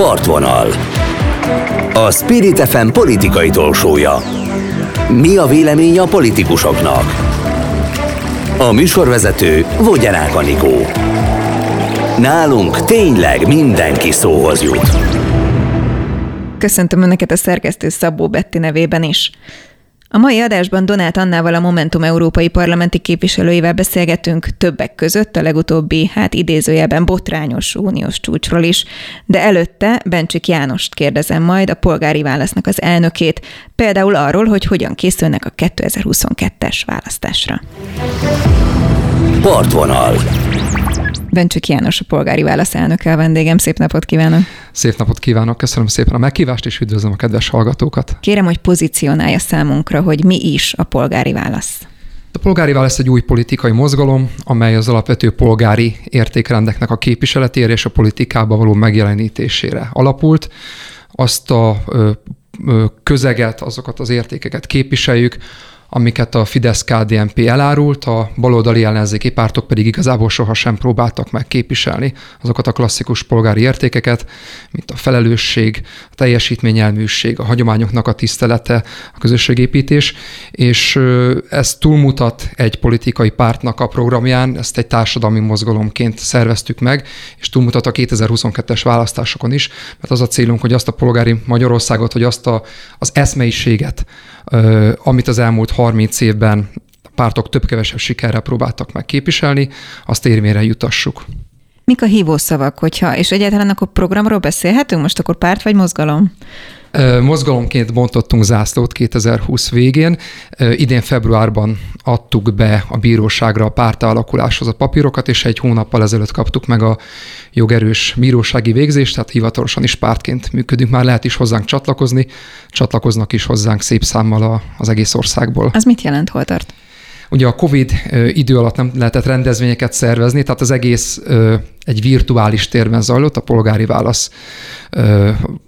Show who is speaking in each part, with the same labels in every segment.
Speaker 1: Partvonal. A Spirit FM politikai tolsója. Mi a vélemény a politikusoknak? A műsorvezető Vogyarák Anikó. Nálunk tényleg mindenki szóhoz jut.
Speaker 2: Köszöntöm Önöket a szerkesztő Szabó Betti nevében is. A mai adásban Donát Annával, a Momentum európai parlamenti képviselőivel beszélgetünk többek között a legutóbbi, hát idézőjelben botrányos uniós csúcsról is, de előtte Bencsik Jánost kérdezem majd, a polgári válasznak az elnökét, például arról, hogy hogyan készülnek a 2022-es választásra.
Speaker 1: Partvonal.
Speaker 2: Bencsik János, a polgári válasz elnöke a vendégem. Szép napot kívánok!
Speaker 3: Szép napot kívánok, köszönöm szépen a meghívást, és üdvözlöm a kedves hallgatókat.
Speaker 2: Kérem, hogy pozícionálja számunkra, hogy mi is a polgári válasz.
Speaker 3: A polgári válasz egy új politikai mozgalom, amely az alapvető polgári értékrendeknek a képviseletére és a politikába való megjelenítésére alapult. Azt a közeget, azokat az értékeket képviseljük, amiket a Fidesz-KDNP elárult, a baloldali ellenzéki pártok pedig igazából sohasem próbáltak meg képviselni azokat a klasszikus polgári értékeket, mint a felelősség, a teljesítményelműség, a hagyományoknak a tisztelete, a közösségépítés, és ez túlmutat egy politikai pártnak a programján, ezt egy társadalmi mozgalomként szerveztük meg, és túlmutat a 2022-es választásokon is, mert az a célunk, hogy azt a polgári Magyarországot, hogy azt a, az eszmeiséget, amit az elmúlt 30 évben pártok több-kevesebb sikerrel próbáltak meg képviselni, azt érvényre jutassuk.
Speaker 2: Mik a hívószavak, hogyha, és egyáltalán akkor programról beszélhetünk, most akkor párt vagy mozgalom?
Speaker 3: Mozgalomként bontottunk zászlót 2020 végén. Idén februárban adtuk be a bíróságra a párt alakuláshoz a papírokat, és egy hónappal ezelőtt kaptuk meg a jogerős bírósági végzést, tehát hivatalosan is pártként működünk, már lehet is hozzánk csatlakozni, csatlakoznak is hozzánk szép számmal az egész országból.
Speaker 2: Az mit jelent, hol tart?
Speaker 3: Ugye a COVID idő alatt nem lehetett rendezvényeket szervezni, tehát az egész egy virtuális térben zajlott, a polgári válasz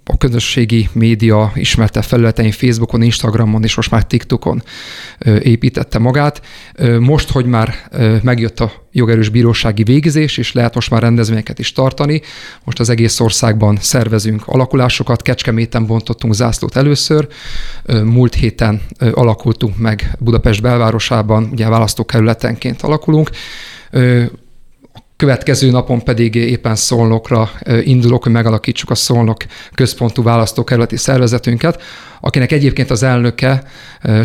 Speaker 3: a közösségi média ismerte felületein, Facebookon, Instagramon és most már TikTokon építette magát. Most, hogy már megjött a jogerős bírósági végzés, és lehet most már rendezvényeket is tartani, most az egész országban szervezünk alakulásokat, Kecskeméten bontottunk zászlót először, múlt héten alakultunk meg Budapest belvárosában, ugye választókerületenként alakulunk, következő napon pedig éppen Szolnokra indulok, hogy megalakítsuk a Szolnok központú választókerületi szervezetünket, akinek egyébként az elnöke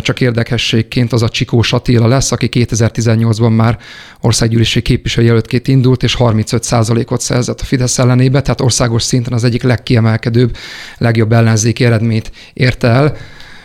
Speaker 3: csak érdekességként az a Csikó Attila lesz, aki 2018-ban már országgyűlési képviselőjelöltként indult, és 35%-ot szerzett a Fidesz ellenébe, tehát országos szinten az egyik legkiemelkedőbb, legjobb ellenzéki eredményt érte el.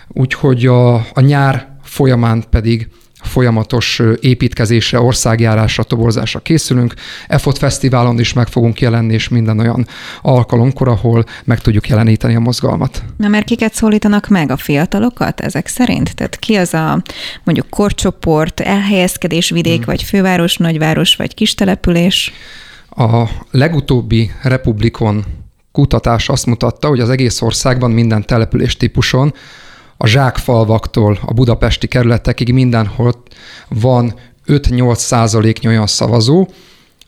Speaker 3: Úgyhogy a, a nyár folyamán pedig folyamatos építkezésre, országjárásra, toborzásra készülünk. EFOT Fesztiválon is meg fogunk jelenni, és minden olyan alkalomkor, ahol meg tudjuk jeleníteni a mozgalmat.
Speaker 2: Na mert kiket szólítanak meg a fiatalokat ezek szerint? Tehát ki az a mondjuk korcsoport, elhelyezkedés vidék, hmm. vagy főváros, nagyváros, vagy kistelepülés?
Speaker 3: A legutóbbi Republikon kutatás azt mutatta, hogy az egész országban minden település típuson a zsákfalvaktól a budapesti kerületekig mindenhol van 5-8 százaléknyi olyan szavazó,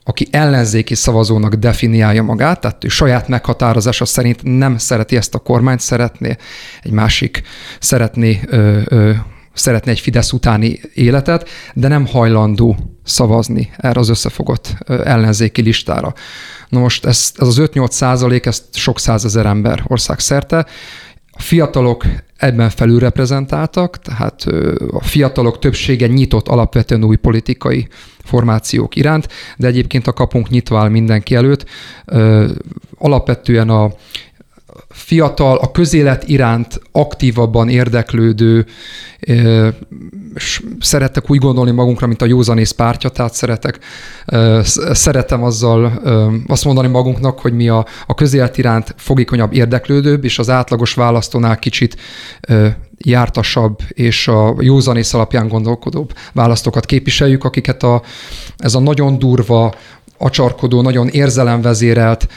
Speaker 3: aki ellenzéki szavazónak definiálja magát, tehát ő saját meghatározása szerint nem szereti ezt a kormányt, szeretné egy másik, szeretné, ö, ö, szeretné egy Fidesz utáni életet, de nem hajlandó szavazni erre az összefogott ellenzéki listára. Na most ez, ez az 5-8 százalék, ezt sok százezer ember országszerte, a fiatalok ebben felülreprezentáltak, tehát a fiatalok többsége nyitott alapvetően új politikai formációk iránt, de egyébként a kapunk nyitva áll mindenki előtt. Alapvetően a fiatal, a közélet iránt aktívabban érdeklődő, szeretek úgy gondolni magunkra, mint a józanész pártja, tehát szeretek, szeretem azzal azt mondani magunknak, hogy mi a, a közélet iránt fogékonyabb, érdeklődőbb, és az átlagos választónál kicsit jártasabb és a józanész alapján gondolkodóbb választókat képviseljük, akiket a, ez a nagyon durva, acsarkodó, nagyon érzelemvezérelt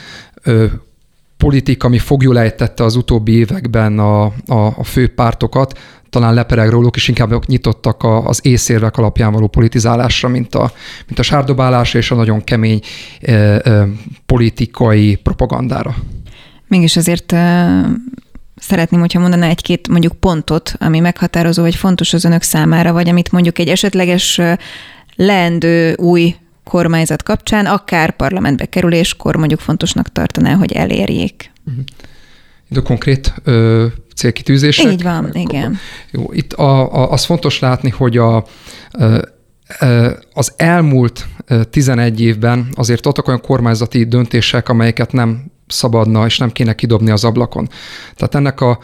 Speaker 3: politika, ami fogjulejtette az utóbbi években a, a, a fő pártokat, talán lepereg róluk, és inkább nyitottak a, az észérvek alapján való politizálásra, mint a, mint a sárdobálás és a nagyon kemény e, e, politikai propagandára.
Speaker 2: Mégis azért szeretném, hogyha mondaná egy-két mondjuk pontot, ami meghatározó, vagy fontos az önök számára, vagy amit mondjuk egy esetleges leendő új kormányzat kapcsán, akár parlamentbe kerüléskor mondjuk fontosnak tartaná, hogy elérjék.
Speaker 3: Uh-huh. konkrét ö, célkitűzések?
Speaker 2: Így van, igen.
Speaker 3: Jó, itt a, a, az fontos látni, hogy a, az elmúlt 11 évben azért adtak olyan kormányzati döntések, amelyeket nem szabadna és nem kéne kidobni az ablakon. Tehát ennek a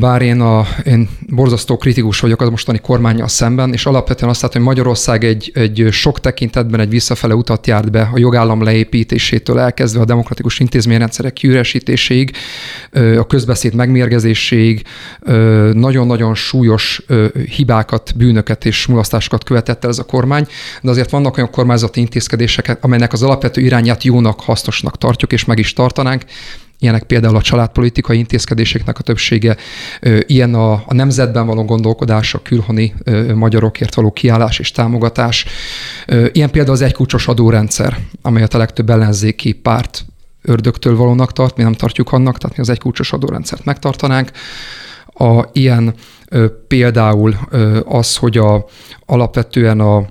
Speaker 3: bár én, a, én borzasztó kritikus vagyok az mostani kormányjal szemben, és alapvetően azt látom, hogy Magyarország egy, egy sok tekintetben egy visszafele utat járt be a jogállam leépítésétől elkezdve a demokratikus intézményrendszerek kiüresítéséig, a közbeszéd megmérgezéséig nagyon-nagyon súlyos hibákat, bűnöket és mulasztásokat követett el ez a kormány, de azért vannak olyan kormányzati intézkedések, amelynek az alapvető irányát jónak, hasznosnak tartjuk, és meg is tartanánk. Ilyenek például a családpolitikai intézkedéseknek a többsége, ilyen a, a nemzetben való gondolkodás, a külhoni magyarokért való kiállás és támogatás. Ilyen például az egykulcsos adórendszer, amelyet a legtöbb ellenzéki párt ördögtől valónak tart, mi nem tartjuk annak, tehát mi az egykulcsos adórendszert megtartanánk. A, ilyen például az, hogy a, alapvetően a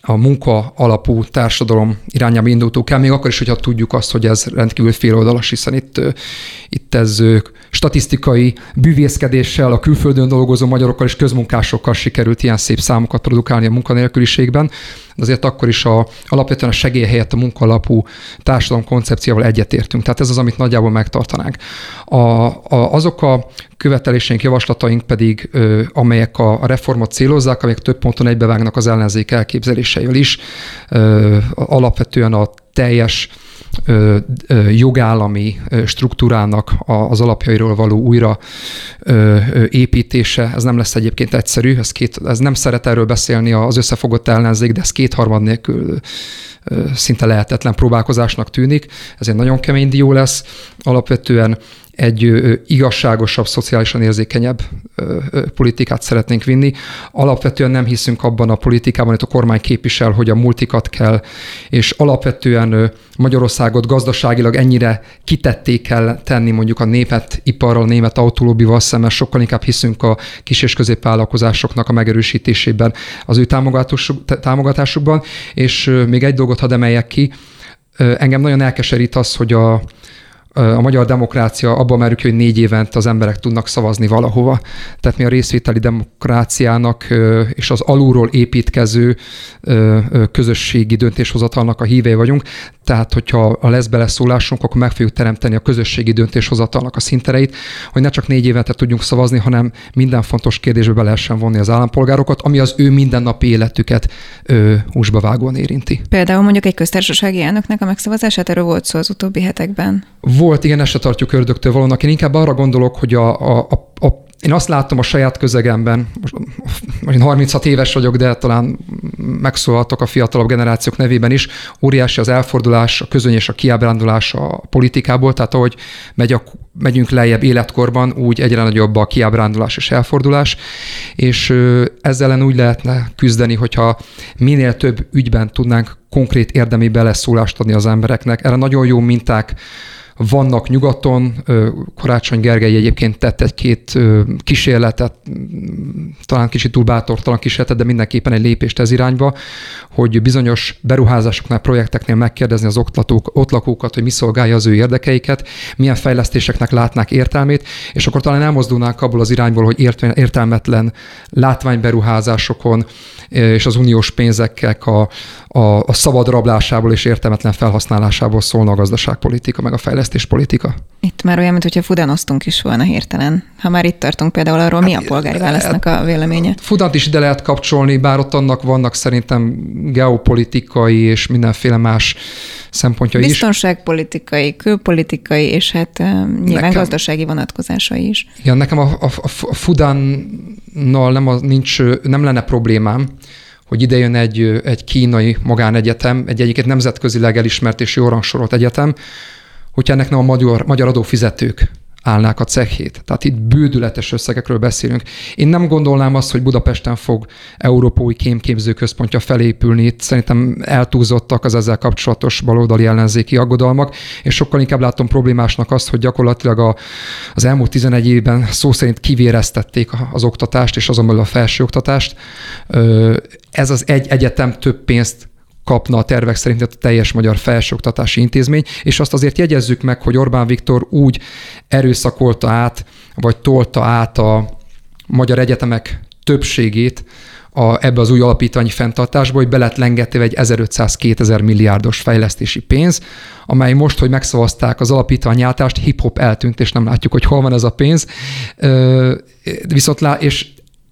Speaker 3: a munka alapú társadalom irányába indultunk kell, még akkor is, hogyha tudjuk azt, hogy ez rendkívül féloldalas, hiszen itt, itt ez statisztikai bűvészkedéssel, a külföldön dolgozó magyarokkal és közmunkásokkal sikerült ilyen szép számokat produkálni a munkanélküliségben, azért akkor is a, alapvetően a segély helyett a munkalapú társadalom koncepcióval egyetértünk. Tehát ez az, amit nagyjából megtartanánk. A, a, azok a követeléseink, javaslataink pedig, ö, amelyek a, a reformot célozzák, amelyek több ponton egybevágnak az ellenzék elképzeléseivel is, ö, alapvetően a teljes jogállami struktúrának az alapjairól való újra építése, ez nem lesz egyébként egyszerű, ez, két, ez nem szeret erről beszélni az összefogott ellenzék, de ez kétharmad nélkül szinte lehetetlen próbálkozásnak tűnik, ez egy nagyon kemény dió lesz. Alapvetően egy igazságosabb, szociálisan érzékenyebb politikát szeretnénk vinni. Alapvetően nem hiszünk abban a politikában, hogy a kormány képvisel, hogy a multikat kell, és alapvetően Magyarországot gazdaságilag ennyire kitették kell tenni mondjuk a népet iparral, a német autolóbival szemben, sokkal inkább hiszünk a kis és középvállalkozásoknak a megerősítésében, az ő támogatásukban, és még egy dolgot hadd emeljek ki, engem nagyon elkeserít az, hogy a, a magyar demokrácia abban merük, hogy négy évent az emberek tudnak szavazni valahova. Tehát mi a részvételi demokráciának és az alulról építkező közösségi döntéshozatalnak a hívei vagyunk. Tehát, hogyha a lesz beleszólásunk, akkor meg fogjuk teremteni a közösségi döntéshozatalnak a szintereit, hogy ne csak négy évente tudjunk szavazni, hanem minden fontos kérdésbe be lehessen vonni az állampolgárokat, ami az ő mindennapi életüket húsba vágóan érinti.
Speaker 2: Például mondjuk egy köztársasági elnöknek a megszavazását, erről volt szó az utóbbi hetekben.
Speaker 3: Volt, igen, ezt se tartjuk ördögtől valónak. Én inkább arra gondolok, hogy a, a, a, a én azt látom a saját közegemben, most én 36 éves vagyok, de talán megszólaltok a fiatalabb generációk nevében is, óriási az elfordulás, a közöny és a kiábrándulás a politikából, tehát ahogy megy a, megyünk lejjebb életkorban, úgy egyre nagyobb a kiábrándulás és elfordulás, és ezzel ellen úgy lehetne küzdeni, hogyha minél több ügyben tudnánk konkrét érdemi beleszólást adni az embereknek. Erre nagyon jó minták vannak nyugaton, Karácsony Gergely egyébként tett egy-két kísérletet, talán kicsit túl bátortalan kísérletet, de mindenképpen egy lépést ez irányba, hogy bizonyos beruházásoknál, projekteknél megkérdezni az oktatók, ott lakókat, hogy mi szolgálja az ő érdekeiket, milyen fejlesztéseknek látnák értelmét, és akkor talán elmozdulnák abból az irányból, hogy értelmetlen látványberuházásokon és az uniós pénzeknek a, a, a szabad rablásából és értelmetlen felhasználásából szólna a gazdaságpolitika, meg a fejlesztéspolitika.
Speaker 2: Itt már olyan, mintha fudanoztunk is volna hirtelen. Ha már itt tartunk például arról, mi a hát, polgári válasznak a véleménye?
Speaker 3: Fudant is ide lehet kapcsolni, bár ott annak vannak szerintem geopolitikai és mindenféle más szempontja
Speaker 2: is. Biztonságpolitikai, külpolitikai és hát nyilván nekem, gazdasági vonatkozásai is.
Speaker 3: Igen, nekem a, a, a Fudánnal nem, a, nincs, nem lenne problémám, hogy ide jön egy, egy kínai magánegyetem, egy egyiket nemzetközileg elismert és jó rangsorolt egyetem, hogyha ennek nem a magyar, magyar adófizetők állnák a cehét. Tehát itt bődületes összegekről beszélünk. Én nem gondolnám azt, hogy Budapesten fog Európai Kémképző Központja felépülni. Itt szerintem eltúzottak az ezzel kapcsolatos baloldali ellenzéki aggodalmak, és sokkal inkább látom problémásnak azt, hogy gyakorlatilag a, az elmúlt 11 évben szó szerint kivéreztették az oktatást, és azon belül a felsőoktatást. Ez az egy egyetem több pénzt kapna a tervek szerint a teljes magyar felsőoktatási intézmény, és azt azért jegyezzük meg, hogy Orbán Viktor úgy erőszakolta át, vagy tolta át a magyar egyetemek többségét a, ebbe az új alapítványi fenntartásba, hogy be lett lengetve egy 1500-2000 milliárdos fejlesztési pénz, amely most, hogy megszavazták az alapítványi átást, hip-hop eltűnt, és nem látjuk, hogy hol van ez a pénz. Viszont lá, és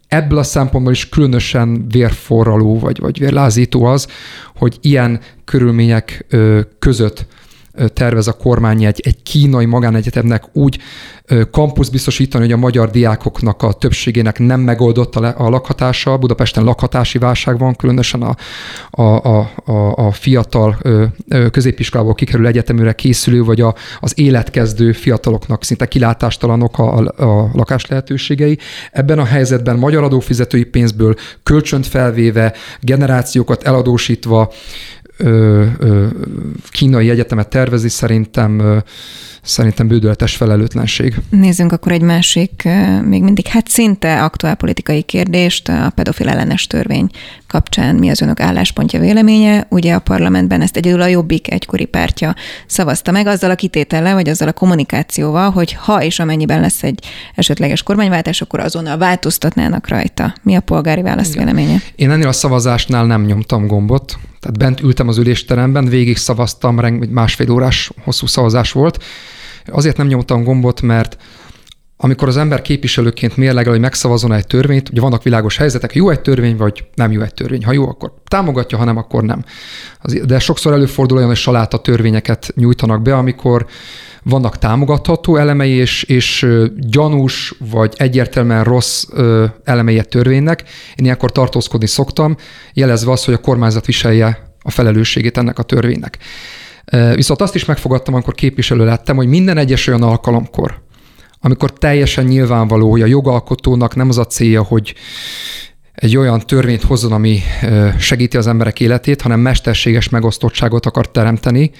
Speaker 3: ebből a szempontból is különösen vérforraló vagy, vagy vérlázító az, hogy ilyen körülmények között tervez a kormány egy, egy kínai magánegyetemnek úgy kampusz biztosítani, hogy a magyar diákoknak a többségének nem megoldott a, a lakhatása. Budapesten lakhatási válság van, különösen a, a, a, a fiatal középiskolából kikerül egyeteműre készülő, vagy a, az életkezdő fiataloknak szinte kilátástalanok a, a lakás lehetőségei. Ebben a helyzetben magyar adófizetői pénzből kölcsönt felvéve, generációkat eladósítva, ö, ö, kínai egyetemet tervezi, szerintem ö, szerintem bődületes felelőtlenség.
Speaker 2: Nézzünk akkor egy másik, még mindig hát szinte aktuál politikai kérdést, a pedofil ellenes törvény kapcsán mi az önök álláspontja, véleménye. Ugye a parlamentben ezt egyedül a Jobbik egykori pártja szavazta meg, azzal a kitétellel, vagy azzal a kommunikációval, hogy ha és amennyiben lesz egy esetleges kormányváltás, akkor azonnal változtatnának rajta. Mi a polgári válasz Igen. véleménye?
Speaker 3: Én ennél a szavazásnál nem nyomtam gombot, tehát bent ültem az ülésteremben, végig szavaztam, másfél órás hosszú szavazás volt. Azért nem nyomtam gombot, mert amikor az ember képviselőként mérlegel, hogy megszavazon egy törvényt, ugye vannak világos helyzetek, jó egy törvény, vagy nem jó egy törvény. Ha jó, akkor támogatja, ha nem, akkor nem. De sokszor előfordul olyan, hogy saláta törvényeket nyújtanak be, amikor vannak támogatható elemei, és, és gyanús vagy egyértelműen rossz elemei egy törvénynek. Én ilyenkor tartózkodni szoktam, jelezve azt, hogy a kormányzat viselje a felelősségét ennek a törvénynek. Viszont azt is megfogadtam, amikor képviselő lettem, hogy minden egyes olyan alkalomkor, amikor teljesen nyilvánvaló, hogy a jogalkotónak nem az a célja, hogy egy olyan törvényt hozzon, ami segíti az emberek életét, hanem mesterséges megosztottságot akar teremteni,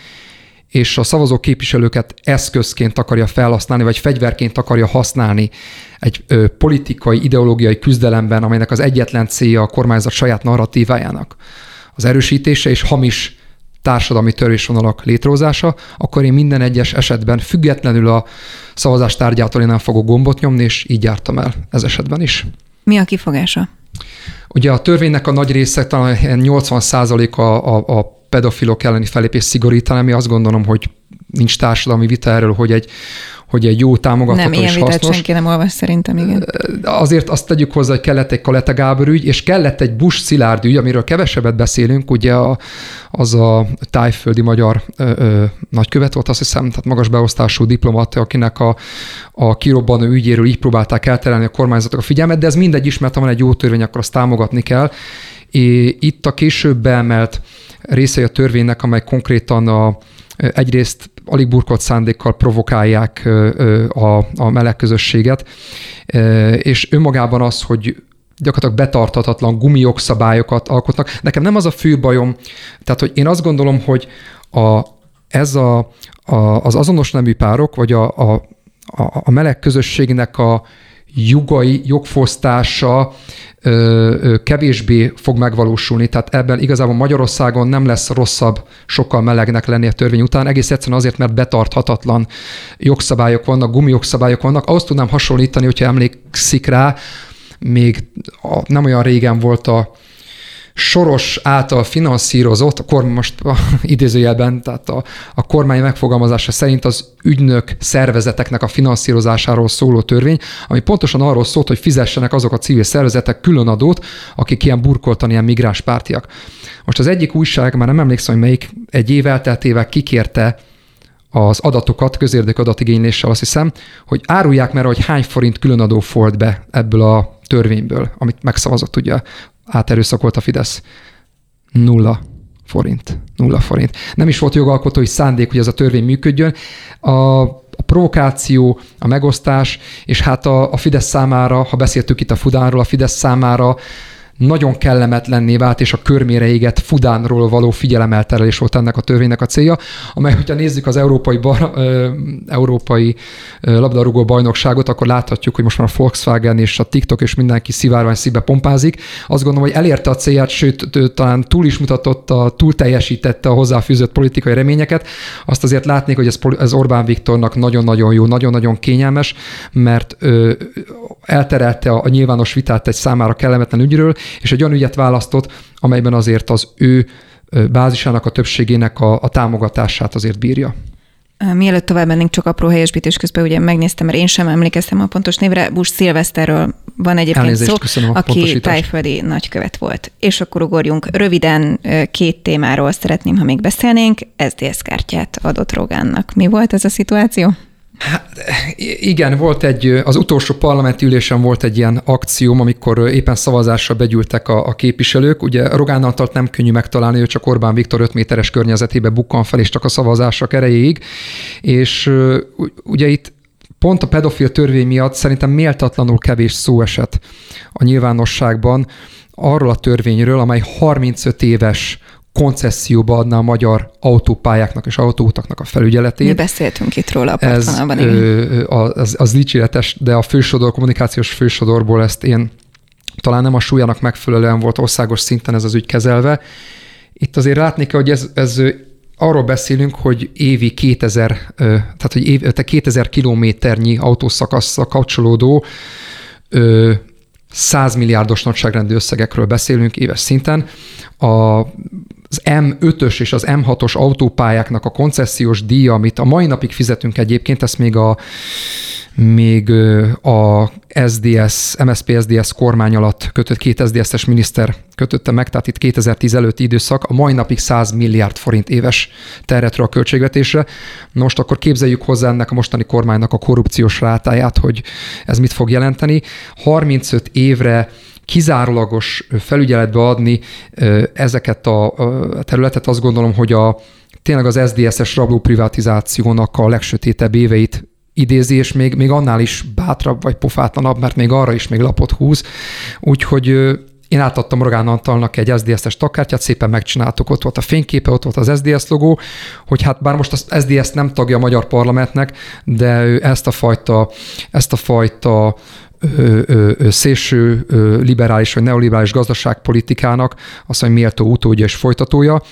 Speaker 3: és a szavazó képviselőket eszközként akarja felhasználni, vagy fegyverként akarja használni egy politikai, ideológiai küzdelemben, amelynek az egyetlen célja a kormányzat saját narratívájának az erősítése és hamis társadalmi törésvonalak létrehozása, akkor én minden egyes esetben függetlenül a szavazás tárgyától én nem fogok gombot nyomni, és így jártam el ez esetben is.
Speaker 2: Mi a kifogása?
Speaker 3: Ugye a törvénynek a nagy része, talán 80% a, a, a pedofilok elleni felépés szigorítani, ami azt gondolom, hogy nincs társadalmi vita erről, hogy egy, hogy egy jó támogatható
Speaker 2: nem,
Speaker 3: és
Speaker 2: ilyen vitát senki nem olvas szerintem, igen.
Speaker 3: Azért azt tegyük hozzá, hogy kellett egy Kaleta Gábor ügy, és kellett egy Bush Szilárd ügy, amiről kevesebbet beszélünk, ugye a, az a tájföldi magyar ö, ö, nagykövet volt, azt hiszem, tehát magas beosztású diplomata, akinek a, a kirobbanó ügyéről így próbálták elterelni a kormányzatok a figyelmet, de ez mindegy is, mert ha van egy jó törvény, akkor azt támogatni kell. É, itt a később beemelt részei a törvénynek, amely konkrétan a, egyrészt alig burkolt szándékkal provokálják a, a meleg közösséget, és önmagában az, hogy gyakorlatilag betartatatlan gumijogszabályokat alkotnak. Nekem nem az a fő bajom, tehát hogy én azt gondolom, hogy a, ez a, a, az azonos nemű párok, vagy a, a, a meleg közösségnek a jogai, jogfosztása ö, ö, kevésbé fog megvalósulni, tehát ebben igazából Magyarországon nem lesz rosszabb sokkal melegnek lenni a törvény után, egész egyszerűen azért, mert betarthatatlan jogszabályok vannak, gumijogszabályok vannak. Ahhoz tudnám hasonlítani, hogyha emlékszik rá, még a, nem olyan régen volt a Soros által finanszírozott, a kormány most idézőjelben, tehát a, a kormány megfogalmazása szerint az ügynök szervezeteknek a finanszírozásáról szóló törvény, ami pontosan arról szólt, hogy fizessenek azok a civil szervezetek külön adót, akik ilyen burkoltan ilyen migránspártiak. Most az egyik újság, már nem emlékszem, hogy melyik, egy év elteltével kikérte az adatokat, közérdekű adatigényléssel azt hiszem, hogy árulják meg, hogy hány forint különadó folt be ebből a törvényből, amit megszavazott ugye áterőszakolt a Fidesz. Nulla forint. Nulla forint. Nem is volt jogalkotói szándék, hogy ez a törvény működjön. A, a provokáció, a megosztás, és hát a, a Fidesz számára, ha beszéltük itt a Fudánról, a Fidesz számára nagyon kellemetlenné vált, és a körmére égett Fudánról való figyelemelterelés volt ennek a törvénynek a célja, amely, hogyha nézzük az európai, bar, európai labdarúgó bajnokságot, akkor láthatjuk, hogy most már a Volkswagen és a TikTok és mindenki szivárvány szíve pompázik. Azt gondolom, hogy elérte a célját, sőt, talán túl is mutatott, a, túl teljesítette a hozzáfűzött politikai reményeket. Azt azért látnék, hogy ez, ez Orbán Viktornak nagyon-nagyon jó, nagyon-nagyon kényelmes, mert ö, elterelte a, a nyilvános vitát egy számára kellemetlen ügyről, és egy olyan ügyet választott, amelyben azért az ő bázisának a többségének a, a támogatását azért bírja.
Speaker 2: Mielőtt tovább mennénk, csak apró helyesbítés közben ugye megnéztem, mert én sem emlékeztem a pontos névre. Bush Szilveszterről van egyébként Elnézést, szó, köszönöm aki tájföldi nagykövet volt. És akkor ugorjunk röviden két témáról szeretném, ha még beszélnénk. SDS kártyát adott Rogánnak. Mi volt ez a szituáció?
Speaker 3: Hát, igen, volt egy, az utolsó parlamenti ülésen volt egy ilyen akcióm, amikor éppen szavazásra begyűltek a, a képviselők. Ugye Rogán Antalt nem könnyű megtalálni, ő csak Orbán Viktor 5 méteres környezetébe bukkan fel, és csak a szavazásra erejéig. És ugye itt pont a pedofil törvény miatt szerintem méltatlanul kevés szó esett a nyilvánosságban arról a törvényről, amely 35 éves koncesszióba adná a magyar autópályáknak és autóutaknak a felügyeletét. Mi
Speaker 2: beszéltünk itt róla a
Speaker 3: Ez, ö, az, az dicséretes, de a fősodor, kommunikációs fősodorból ezt én talán nem a súlyának megfelelően volt országos szinten ez az ügy kezelve. Itt azért látni kell, hogy ez, ez arról beszélünk, hogy évi 2000, tehát hogy év, 2000 kilométernyi autószakasszal kapcsolódó 100 milliárdos nagyságrendű összegekről beszélünk éves szinten. A az M5-ös és az M6-os autópályáknak a koncesziós díja, amit a mai napig fizetünk egyébként, ezt még a még a SDS, MSP SDS kormány alatt kötött, két SDS-es miniszter kötötte meg, tehát itt 2010 előtti időszak, a mai napig 100 milliárd forint éves terretről a költségvetésre. Most akkor képzeljük hozzá ennek a mostani kormánynak a korrupciós rátáját, hogy ez mit fog jelenteni. 35 évre kizárólagos felügyeletbe adni ezeket a területet, azt gondolom, hogy a tényleg az SZDSZ-es rabló privatizációnak a legsötétebb éveit idézi, és még, még annál is bátrabb vagy pofátlanabb, mert még arra is még lapot húz. Úgyhogy én átadtam Rogán Antalnak egy SZDSZ-es takkártyát, szépen megcsináltuk, ott volt a fényképe, ott volt az SZDSZ logó, hogy hát bár most az SZDSZ nem tagja a magyar parlamentnek, de ő ezt a fajta, ezt a fajta ö, szélső liberális vagy neoliberális gazdaságpolitikának azt mondja, méltó utódja és folytatója.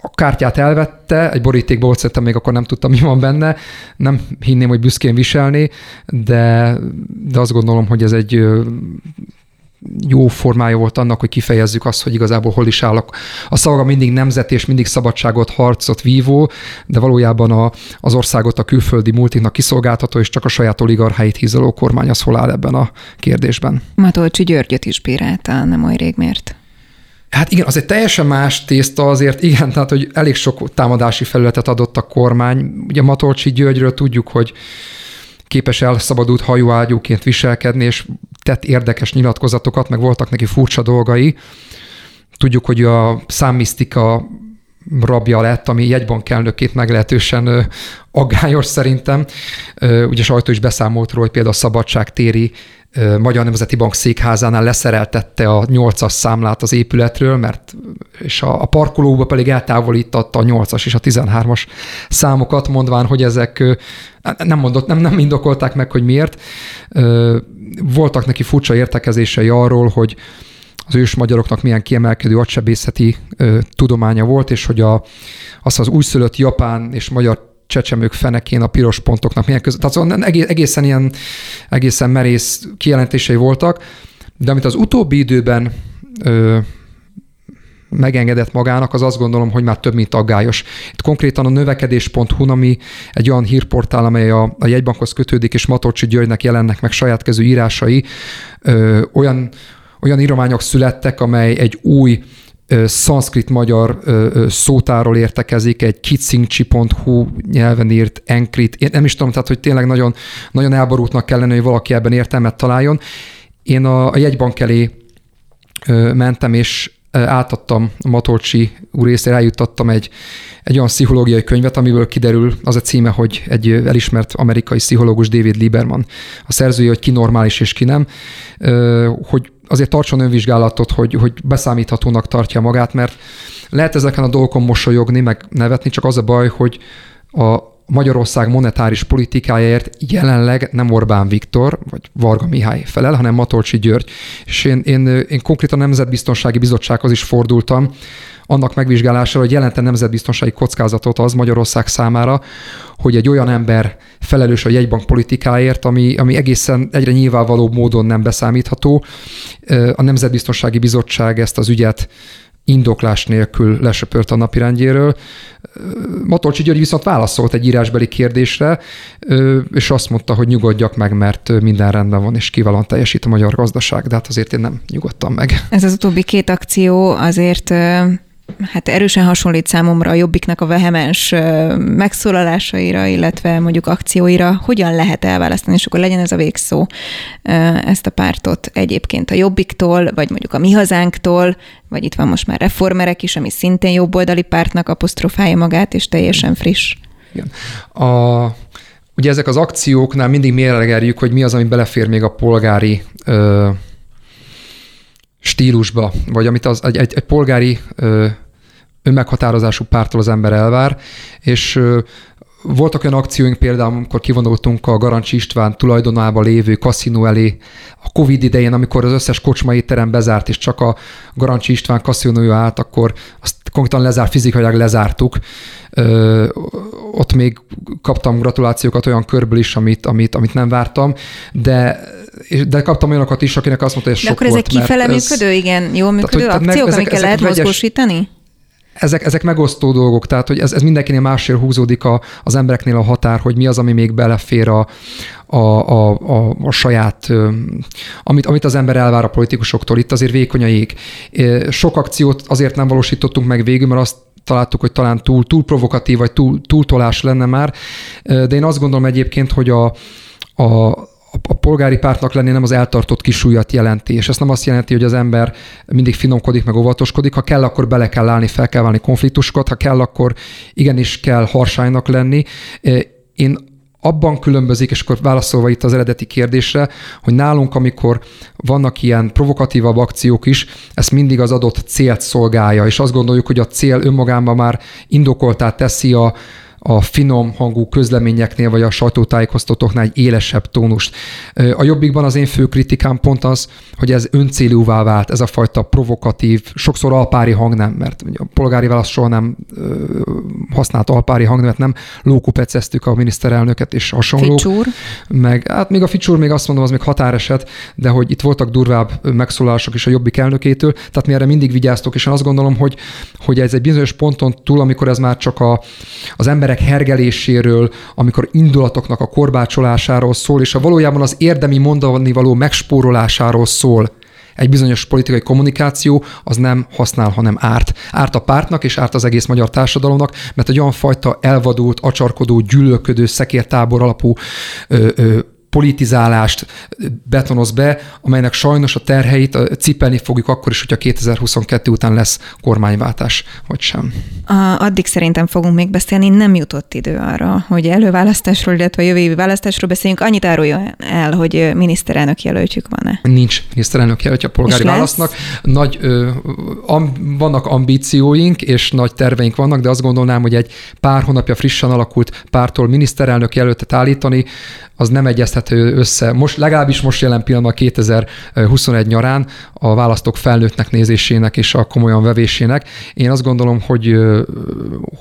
Speaker 3: A kártyát elvette, egy borítékból volt, szerintem még akkor nem tudtam, mi van benne. Nem hinném, hogy büszkén viselni, de, de azt gondolom, hogy ez egy jó formája volt annak, hogy kifejezzük azt, hogy igazából hol is állok. A szavaga mindig nemzet és mindig szabadságot, harcot vívó, de valójában a, az országot a külföldi multiknak kiszolgáltató, és csak a saját oligarcháit hízoló kormány az hol áll ebben a kérdésben.
Speaker 2: Matolcsi Györgyöt is bírálta, nem oly rég miért?
Speaker 3: Hát igen, az egy teljesen más tészta azért, igen, tehát hogy elég sok támadási felületet adott a kormány. Ugye Matolcsi Györgyről tudjuk, hogy képes elszabadult hajóágyúként viselkedni, és tett érdekes nyilatkozatokat, meg voltak neki furcsa dolgai. Tudjuk, hogy a számmisztika rabja lett, ami jegybank elnökét meglehetősen aggályos szerintem. Ugye sajtó is beszámolt róla, hogy például a szabadságtéri Magyar Nemzeti Bank székházánál leszereltette a 8-as számlát az épületről, mert és a, a parkolóba pedig eltávolítatta a 8-as és a 13-as számokat, mondván, hogy ezek nem mondott, nem, nem indokolták meg, hogy miért. Voltak neki furcsa értekezései arról, hogy az ős magyaroknak milyen kiemelkedő agysebészeti tudománya volt, és hogy a, az az újszülött japán és magyar csecsemők fenekén a piros pontoknak milyen között. Tehát szóval egészen ilyen, egészen merész kijelentései voltak, de amit az utóbbi időben ö, megengedett magának, az azt gondolom, hogy már több, mint aggályos. Itt konkrétan a növekedés.hu, ami egy olyan hírportál, amely a, a jegybankhoz kötődik, és Matocsi Györgynek jelennek meg saját kezű írásai, ö, olyan, olyan írományok születtek, amely egy új szanszkrit magyar szótáról értekezik, egy kicincsi.hu nyelven írt enkrit. Én nem is tudom, tehát hogy tényleg nagyon, nagyon elborultnak kellene, hogy valaki ebben értelmet találjon. Én a, a jegybank elé mentem, és átadtam Matolcsi úr részére, eljuttattam egy, egy olyan pszichológiai könyvet, amiből kiderül az a címe, hogy egy elismert amerikai pszichológus David Lieberman, a szerzője, hogy ki normális és ki nem, hogy azért tartson önvizsgálatot, hogy, hogy beszámíthatónak tartja magát, mert lehet ezeken a dolgokon mosolyogni, meg nevetni, csak az a baj, hogy a Magyarország monetáris politikájáért jelenleg nem Orbán Viktor vagy Varga Mihály felel, hanem Matolcsi György. És én, én, én konkrétan a Nemzetbiztonsági Bizottsághoz is fordultam, annak megvizsgálására, hogy jelente nemzetbiztonsági kockázatot az Magyarország számára, hogy egy olyan ember felelős a jegybank politikáért, ami, ami egészen egyre nyilvánvalóbb módon nem beszámítható. A Nemzetbiztonsági Bizottság ezt az ügyet indoklás nélkül lesöpört a napirendjéről. Matolcsi György viszont válaszolt egy írásbeli kérdésre, és azt mondta, hogy nyugodjak meg, mert minden rendben van, és kiválóan teljesít a magyar gazdaság, de hát azért én nem nyugodtam meg.
Speaker 2: Ez az utóbbi két akció azért hát erősen hasonlít számomra a Jobbiknak a vehemens megszólalásaira, illetve mondjuk akcióira, hogyan lehet elválasztani, és akkor legyen ez a végszó ezt a pártot egyébként a Jobbiktól, vagy mondjuk a Mi Hazánktól, vagy itt van most már reformerek is, ami szintén jobboldali pártnak apostrofálja magát, és teljesen friss.
Speaker 3: Igen. A, ugye ezek az akcióknál mindig mérlegeljük, hogy mi az, ami belefér még a polgári ö, stílusba, vagy amit az, egy, egy, egy polgári ö, önmeghatározású pártól az ember elvár, és ö, voltak olyan akcióink például, amikor kivonultunk a Garancsi István tulajdonában lévő kaszinó elé a Covid idején, amikor az összes kocsmai terem bezárt, és csak a Garancsi István kaszinója állt, akkor azt konkrétan lezárt, fizikailag lezártuk. Ö, ott még kaptam gratulációkat olyan körből is, amit, amit, amit nem vártam, de de kaptam olyanokat is, akinek azt mondta, hogy ez
Speaker 2: de sok akkor
Speaker 3: volt,
Speaker 2: ezek kifele működő, ez, igen, jól működő tehát, akciók, ezek, amikkel ezek lehet vegyes, mozgósítani?
Speaker 3: Ezek, ezek megosztó dolgok, tehát hogy ez, ez mindenkinél másért húzódik a, az embereknél a határ, hogy mi az, ami még belefér a, a, a, a, a saját, amit, amit az ember elvár a politikusoktól. Itt azért vékony a jég. Sok akciót azért nem valósítottunk meg végül, mert azt találtuk, hogy talán túl, túl provokatív, vagy túl, túltolás lenne már, de én azt gondolom egyébként, hogy a, a, a polgári pártnak lenni nem az eltartott kisújat jelenti, és ez nem azt jelenti, hogy az ember mindig finomkodik, meg óvatoskodik, ha kell, akkor bele kell állni, fel kell válni konfliktusokat, ha kell, akkor igenis kell harsánynak lenni. Én abban különbözik, és akkor válaszolva itt az eredeti kérdésre, hogy nálunk, amikor vannak ilyen provokatívabb akciók is, ez mindig az adott célt szolgálja, és azt gondoljuk, hogy a cél önmagában már indokoltá teszi a, a finom hangú közleményeknél vagy a sajtótájékoztatóknál egy élesebb tónust. A jobbikban az én fő kritikám pont az, hogy ez öncélúvá vált, ez a fajta provokatív, sokszor alpári hangnem, mert a polgári válasz soha nem használt alpári hangnemet, nem lókupeceztük a miniszterelnöket és hasonlók.
Speaker 2: Ficsúr.
Speaker 3: Meg, hát még a ficsúr, még azt mondom, az még határeset, de hogy itt voltak durvább megszólások is a jobbik elnökétől, tehát mi erre mindig vigyáztok, és én azt gondolom, hogy, hogy ez egy bizonyos ponton túl, amikor ez már csak a, az emberek emberek hergeléséről, amikor indulatoknak a korbácsolásáról szól, és a valójában az érdemi mondani való megspórolásáról szól egy bizonyos politikai kommunikáció, az nem használ, hanem árt. Árt a pártnak és árt az egész magyar társadalomnak, mert egy olyan fajta elvadult, acsarkodó, gyűlölködő, szekértábor alapú ö, ö, politizálást betonoz be, amelynek sajnos a terheit cipelni fogjuk akkor is, hogyha 2022 után lesz kormányváltás, vagy sem.
Speaker 2: A, addig szerintem fogunk még beszélni, nem jutott idő arra, hogy előválasztásról, illetve a jövő évi választásról beszéljünk. Annyit árulja el, hogy miniszterelnök jelöltjük van-e?
Speaker 3: Nincs miniszterelnök jelöltje a polgári választnak. Nagy, ö, am, vannak ambícióink, és nagy terveink vannak, de azt gondolnám, hogy egy pár hónapja frissen alakult pártól miniszterelnök jelöltet állítani, az nem egyeztető össze. Most, legalábbis most jelen pillanatban 2021 nyarán a választók felnőttnek nézésének és a komolyan vevésének. Én azt gondolom, hogy,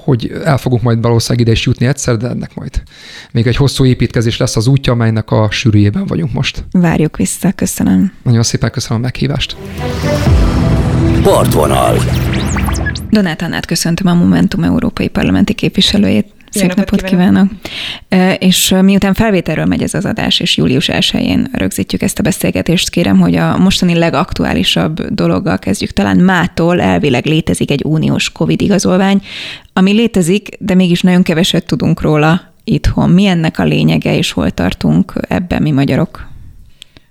Speaker 3: hogy el fogunk majd valószínűleg ide is jutni egyszer, de ennek majd még egy hosszú építkezés lesz az útja, amelynek a sűrűjében vagyunk most.
Speaker 2: Várjuk vissza, köszönöm.
Speaker 3: Nagyon szépen köszönöm a meghívást.
Speaker 1: Partvonal.
Speaker 2: Donát Annát köszöntöm a Momentum Európai Parlamenti képviselőjét. Szép napot, napot kívánok! kívánok! És miután felvételről megy ez az adás, és július 1-én rögzítjük ezt a beszélgetést, kérem, hogy a mostani legaktuálisabb dologgal kezdjük. Talán mától elvileg létezik egy uniós COVID igazolvány, ami létezik, de mégis nagyon keveset tudunk róla itthon. Mi ennek a lényege, és hol tartunk ebben mi magyarok?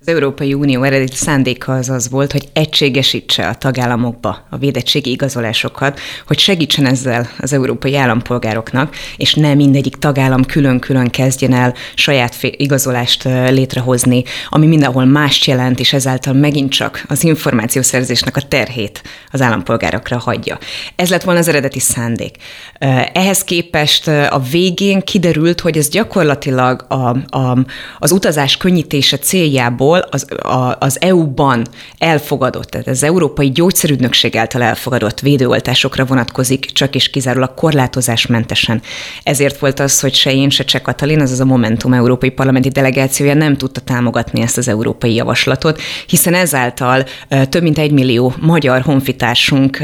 Speaker 4: Az Európai Unió eredeti szándéka az az volt, hogy egységesítse a tagállamokba a védettségi igazolásokat, hogy segítsen ezzel az európai állampolgároknak, és ne mindegyik tagállam külön-külön kezdjen el saját igazolást létrehozni, ami mindenhol mást jelent, és ezáltal megint csak az információszerzésnek a terhét az állampolgárokra hagyja. Ez lett volna az eredeti szándék. Ehhez képest a végén kiderült, hogy ez gyakorlatilag a, a, az utazás könnyítése céljából ahol az, a, az EU-ban elfogadott, tehát az Európai Gyógyszerügynökség által elfogadott védőoltásokra vonatkozik, csak és kizárólag korlátozásmentesen. Ezért volt az, hogy se én, se Cseh Katalin, azaz a Momentum Európai Parlamenti Delegációja nem tudta támogatni ezt az európai javaslatot, hiszen ezáltal több mint egy millió magyar honfitársunk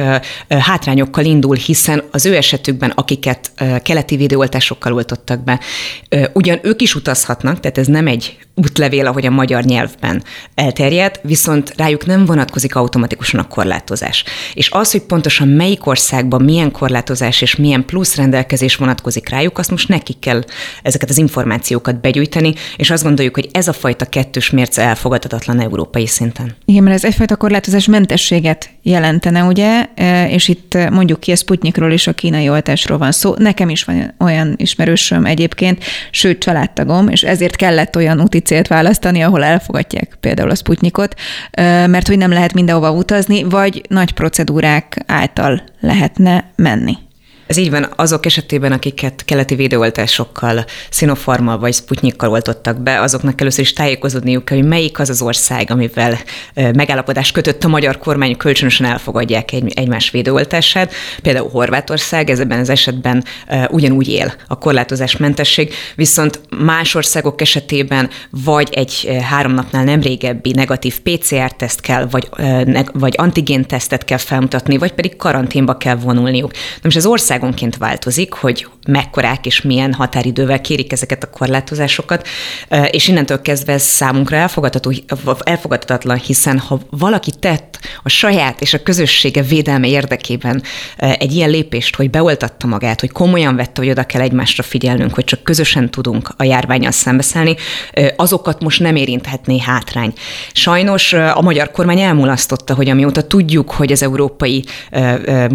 Speaker 4: hátrányokkal indul, hiszen az ő esetükben, akiket keleti védőoltásokkal oltottak be, ugyan ők is utazhatnak, tehát ez nem egy útlevél, ahogy a magyar nyelvben elterjedt, viszont rájuk nem vonatkozik automatikusan a korlátozás. És az, hogy pontosan melyik országban milyen korlátozás és milyen plusz rendelkezés vonatkozik rájuk, azt most nekik kell ezeket az információkat begyűjteni, és azt gondoljuk, hogy ez a fajta kettős mérce elfogadhatatlan európai szinten.
Speaker 2: Igen, mert ez egyfajta korlátozás mentességet jelentene, ugye, e, és itt mondjuk ki a Sputnikról és a kínai oltásról van szó. Nekem is van olyan ismerősöm egyébként, sőt családtagom, és ezért kellett olyan úti célt választani, ahol elfogadják például a Sputnikot, mert hogy nem lehet mindenhova utazni, vagy nagy procedúrák által lehetne menni.
Speaker 4: Ez így van azok esetében, akiket keleti védőoltásokkal, Sinopharmal vagy Sputnikkal oltottak be, azoknak először is tájékozódniuk kell, hogy melyik az az ország, amivel megállapodást kötött a magyar kormány, kölcsönösen elfogadják egy, egymás védőoltását. Például Horvátország, ez ebben az esetben ugyanúgy él a korlátozásmentesség, viszont más országok esetében vagy egy három napnál nem régebbi negatív PCR-teszt kell, vagy, vagy antigén-tesztet kell felmutatni, vagy pedig karanténba kell vonulniuk. Na most az ország országonként változik, hogy mekkorák és milyen határidővel kérik ezeket a korlátozásokat, és innentől kezdve ez számunkra elfogadhatatlan, hiszen ha valaki tett a saját és a közössége védelme érdekében egy ilyen lépést, hogy beoltatta magát, hogy komolyan vette, hogy oda kell egymásra figyelnünk, hogy csak közösen tudunk a járványal szembeszállni, azokat most nem érinthetné hátrány. Sajnos a magyar kormány elmulasztotta, hogy amióta tudjuk, hogy az európai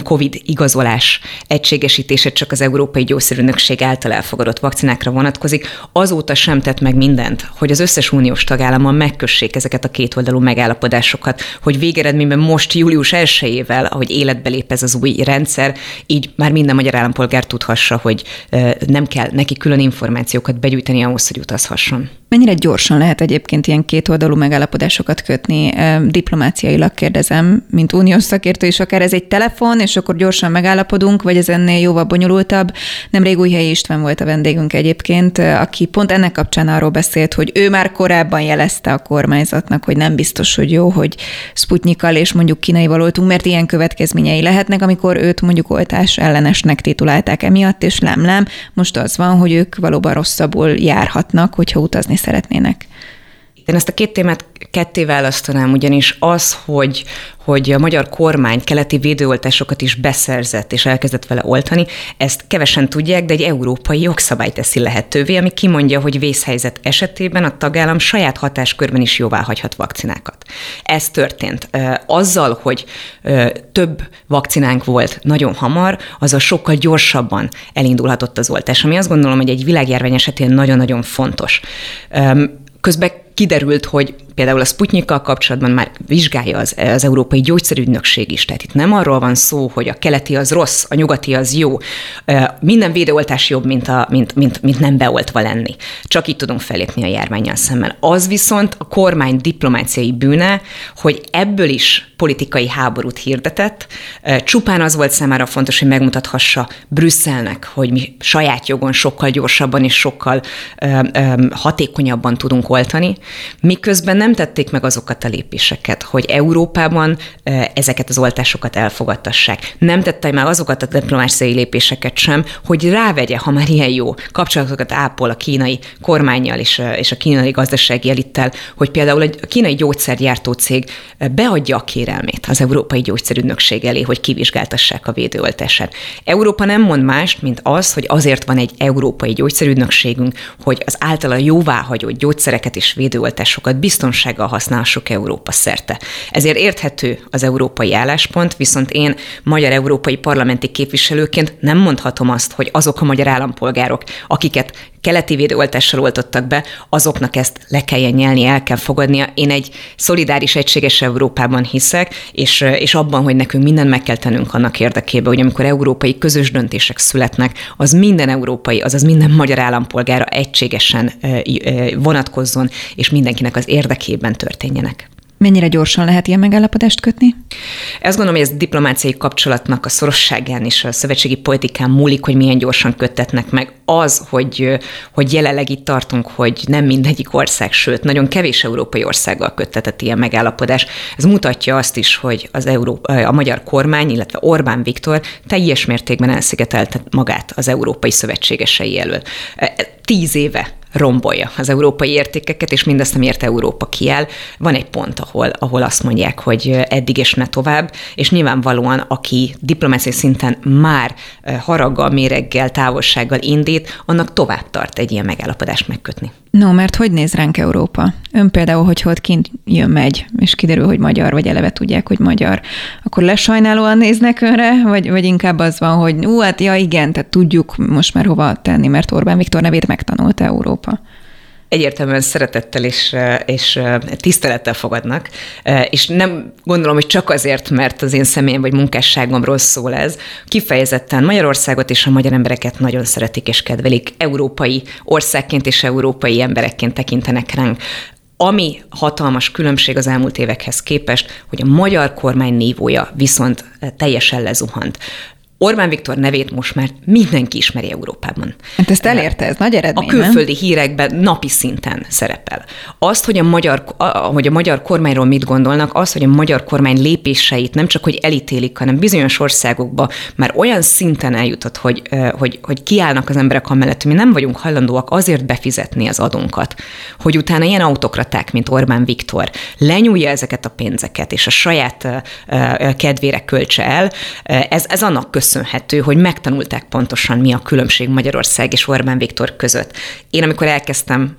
Speaker 4: COVID igazolás egység egységesítése csak az Európai Gyógyszerügynökség által elfogadott vakcinákra vonatkozik, azóta sem tett meg mindent, hogy az összes uniós tagállammal megkössék ezeket a kétoldalú megállapodásokat, hogy végeredményben most július 1-ével, ahogy életbe lép ez az új rendszer, így már minden magyar állampolgár tudhassa, hogy nem kell neki külön információkat begyűjteni ahhoz, hogy utazhasson.
Speaker 2: Mennyire gyorsan lehet egyébként ilyen kétoldalú megállapodásokat kötni? Diplomáciailag kérdezem, mint uniós szakértő, és akár ez egy telefon, és akkor gyorsan megállapodunk, vagy ez ennél jóval bonyolultabb. Nemrég Újhelyi István volt a vendégünk egyébként, aki pont ennek kapcsán arról beszélt, hogy ő már korábban jelezte a kormányzatnak, hogy nem biztos, hogy jó, hogy Sputnikkal és mondjuk kínai valótunk, mert ilyen következményei lehetnek, amikor őt mondjuk oltás ellenesnek titulálták emiatt, és nem, most az van, hogy ők valóban rosszabbul járhatnak, hogyha utazni szeretnének.
Speaker 4: Én ezt a két témát ketté választanám, ugyanis az, hogy, hogy a magyar kormány keleti védőoltásokat is beszerzett és elkezdett vele oltani, ezt kevesen tudják, de egy európai jogszabály teszi lehetővé, ami kimondja, hogy vészhelyzet esetében a tagállam saját hatáskörben is jóvá hagyhat vakcinákat. Ez történt. Azzal, hogy több vakcinánk volt nagyon hamar, azzal sokkal gyorsabban elindulhatott az oltás, ami azt gondolom, hogy egy világjárvány esetén nagyon-nagyon fontos. Közben kiderült, hogy például a Sputnikkal kapcsolatban már vizsgálja az, az Európai Gyógyszerügynökség is. Tehát itt nem arról van szó, hogy a keleti az rossz, a nyugati az jó. Minden védőoltás jobb, mint, a, mint, mint, mint nem beoltva lenni. Csak így tudunk felépni a járványjal szemben. Az viszont a kormány diplomáciai bűne, hogy ebből is politikai háborút hirdetett. Csupán az volt számára fontos, hogy megmutathassa Brüsszelnek, hogy mi saját jogon sokkal gyorsabban és sokkal hatékonyabban tudunk oltani, miközben nem tették meg azokat a lépéseket, hogy Európában ezeket az oltásokat elfogadtassák. Nem tette meg azokat a diplomáciai lépéseket sem, hogy rávegye, ha már ilyen jó kapcsolatokat ápol a kínai kormányjal és, és a kínai gazdasági elittel, hogy például egy kínai gyógyszergyártó cég beadja a kérelmét az Európai Gyógyszerügynökség elé, hogy kivizsgáltassák a védőoltását. Európa nem mond mást, mint az, hogy azért van egy Európai Gyógyszerügynökségünk, hogy az általa jóváhagyott gyógyszereket és védőoltásokat biztonságosan biztonsággal használhassuk Európa szerte. Ezért érthető az európai álláspont, viszont én magyar európai parlamenti képviselőként nem mondhatom azt, hogy azok a magyar állampolgárok, akiket keleti védőoltással oltottak be, azoknak ezt le kelljen nyelni, el kell fogadnia. Én egy szolidáris, egységes Európában hiszek, és, és abban, hogy nekünk mindent meg kell tennünk annak érdekében, hogy amikor európai közös döntések születnek, az minden európai, azaz minden magyar állampolgára egységesen vonatkozzon, és mindenkinek az érdekében történjenek.
Speaker 2: Mennyire gyorsan lehet ilyen megállapodást kötni?
Speaker 4: Ezt gondolom, hogy ez diplomáciai kapcsolatnak a szorosságán és a szövetségi politikán múlik, hogy milyen gyorsan köttetnek meg. Az, hogy, hogy jelenleg itt tartunk, hogy nem mindegyik ország, sőt, nagyon kevés európai országgal köttetett ilyen megállapodás, ez mutatja azt is, hogy az Euró- a magyar kormány, illetve Orbán Viktor teljes mértékben elszigetelte magát az európai szövetségesei elől. Tíz éve rombolja az európai értékeket, és mindezt, amiért Európa kiáll. Van egy pont, ahol, ahol azt mondják, hogy eddig és ne tovább, és nyilvánvalóan, aki diplomáciai szinten már haraggal, méreggel, távolsággal indít, annak tovább tart egy ilyen megállapodást megkötni.
Speaker 2: No, mert hogy néz ránk Európa? Ön például, hogy hogy kint jön, megy, és kiderül, hogy magyar, vagy eleve tudják, hogy magyar, akkor lesajnálóan néznek önre, vagy, vagy inkább az van, hogy ú, hát ja igen, tehát tudjuk most már hova tenni, mert Orbán Viktor nevét megtanulta Európa
Speaker 4: egyértelműen szeretettel és, és tisztelettel fogadnak, és nem gondolom, hogy csak azért, mert az én személyem vagy munkásságomról szól ez. Kifejezetten Magyarországot és a magyar embereket nagyon szeretik és kedvelik. Európai országként és európai emberekként tekintenek ránk. Ami hatalmas különbség az elmúlt évekhez képest, hogy a magyar kormány nívója viszont teljesen lezuhant. Orbán Viktor nevét most már mindenki ismeri Európában.
Speaker 2: Hát ezt elérte, ez nagy eredmény,
Speaker 4: A külföldi nem? hírekben napi szinten szerepel. Azt, hogy a, magyar, hogy a magyar kormányról mit gondolnak, az, hogy a magyar kormány lépéseit nem csak, hogy elítélik, hanem bizonyos országokba már olyan szinten eljutott, hogy, hogy, hogy kiállnak az emberek amellett, hogy mi nem vagyunk hajlandóak azért befizetni az adónkat, hogy utána ilyen autokraták, mint Orbán Viktor lenyúlja ezeket a pénzeket, és a saját kedvére költse el, ez, ez annak köszönhető, köszönhető, hogy megtanulták pontosan, mi a különbség Magyarország és Orbán Viktor között. Én, amikor elkezdtem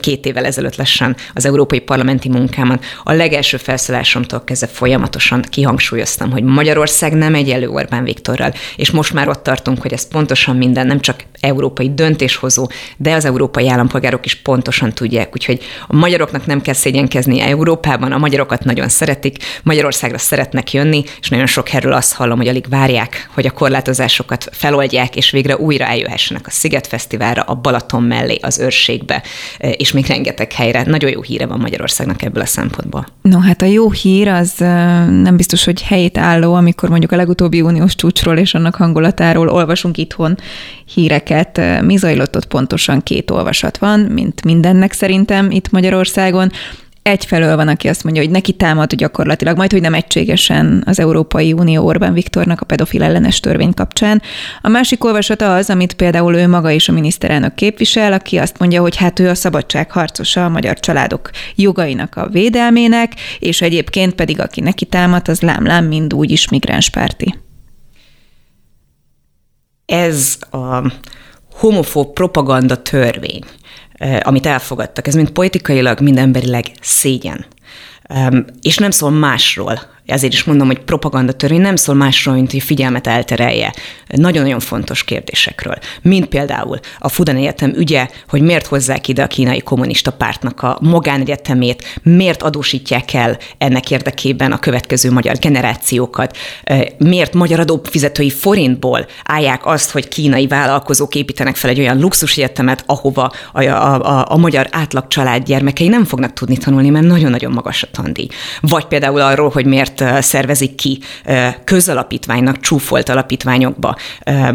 Speaker 4: két évvel ezelőtt lassan az európai parlamenti munkámat, a legelső felszólásomtól kezdve folyamatosan kihangsúlyoztam, hogy Magyarország nem egyenlő Orbán Viktorral, és most már ott tartunk, hogy ez pontosan minden, nem csak európai döntéshozó, de az európai állampolgárok is pontosan tudják, úgyhogy a magyaroknak nem kell szégyenkezni Európában, a magyarokat nagyon szeretik, Magyarországra szeretnek jönni, és nagyon sok erről azt hallom, hogy alig várják, hogy a korlátozásokat feloldják, és végre újra eljöhessenek a Sziget Fesztiválra, a Balaton mellé, az őrségbe, és még rengeteg helyre. Nagyon jó híre van Magyarországnak ebből a szempontból.
Speaker 2: No, hát a jó hír az nem biztos, hogy helyét álló, amikor mondjuk a legutóbbi uniós csúcsról és annak hangulatáról olvasunk itthon híreket. Mi zajlott ott pontosan két olvasat van, mint mindennek szerintem itt Magyarországon egyfelől van, aki azt mondja, hogy neki támad gyakorlatilag, majd hogy nem egységesen az Európai Unió Orbán Viktornak a pedofil ellenes törvény kapcsán. A másik olvasata az, amit például ő maga is a miniszterelnök képvisel, aki azt mondja, hogy hát ő a szabadság harcosa a magyar családok jogainak a védelmének, és egyébként pedig aki neki támad, az lámlám mind úgy is migránspárti.
Speaker 4: Ez a homofób propaganda törvény, amit elfogadtak. Ez mind politikailag, mind emberileg szégyen. És nem szól másról, ezért is mondom, hogy propaganda törvény nem szól másról, mint hogy figyelmet elterelje nagyon-nagyon fontos kérdésekről. Mint például a Fudan Egyetem ügye, hogy miért hozzák ide a kínai kommunista pártnak a magánegyetemét, miért adósítják el ennek érdekében a következő magyar generációkat, miért magyar adófizetői forintból állják azt, hogy kínai vállalkozók építenek fel egy olyan luxusegyetemet, ahova a, a, a, a magyar átlag család gyermekei nem fognak tudni tanulni, mert nagyon-nagyon magas a tandíj. Vagy például arról, hogy miért szervezik ki közalapítványnak csúfolt alapítványokba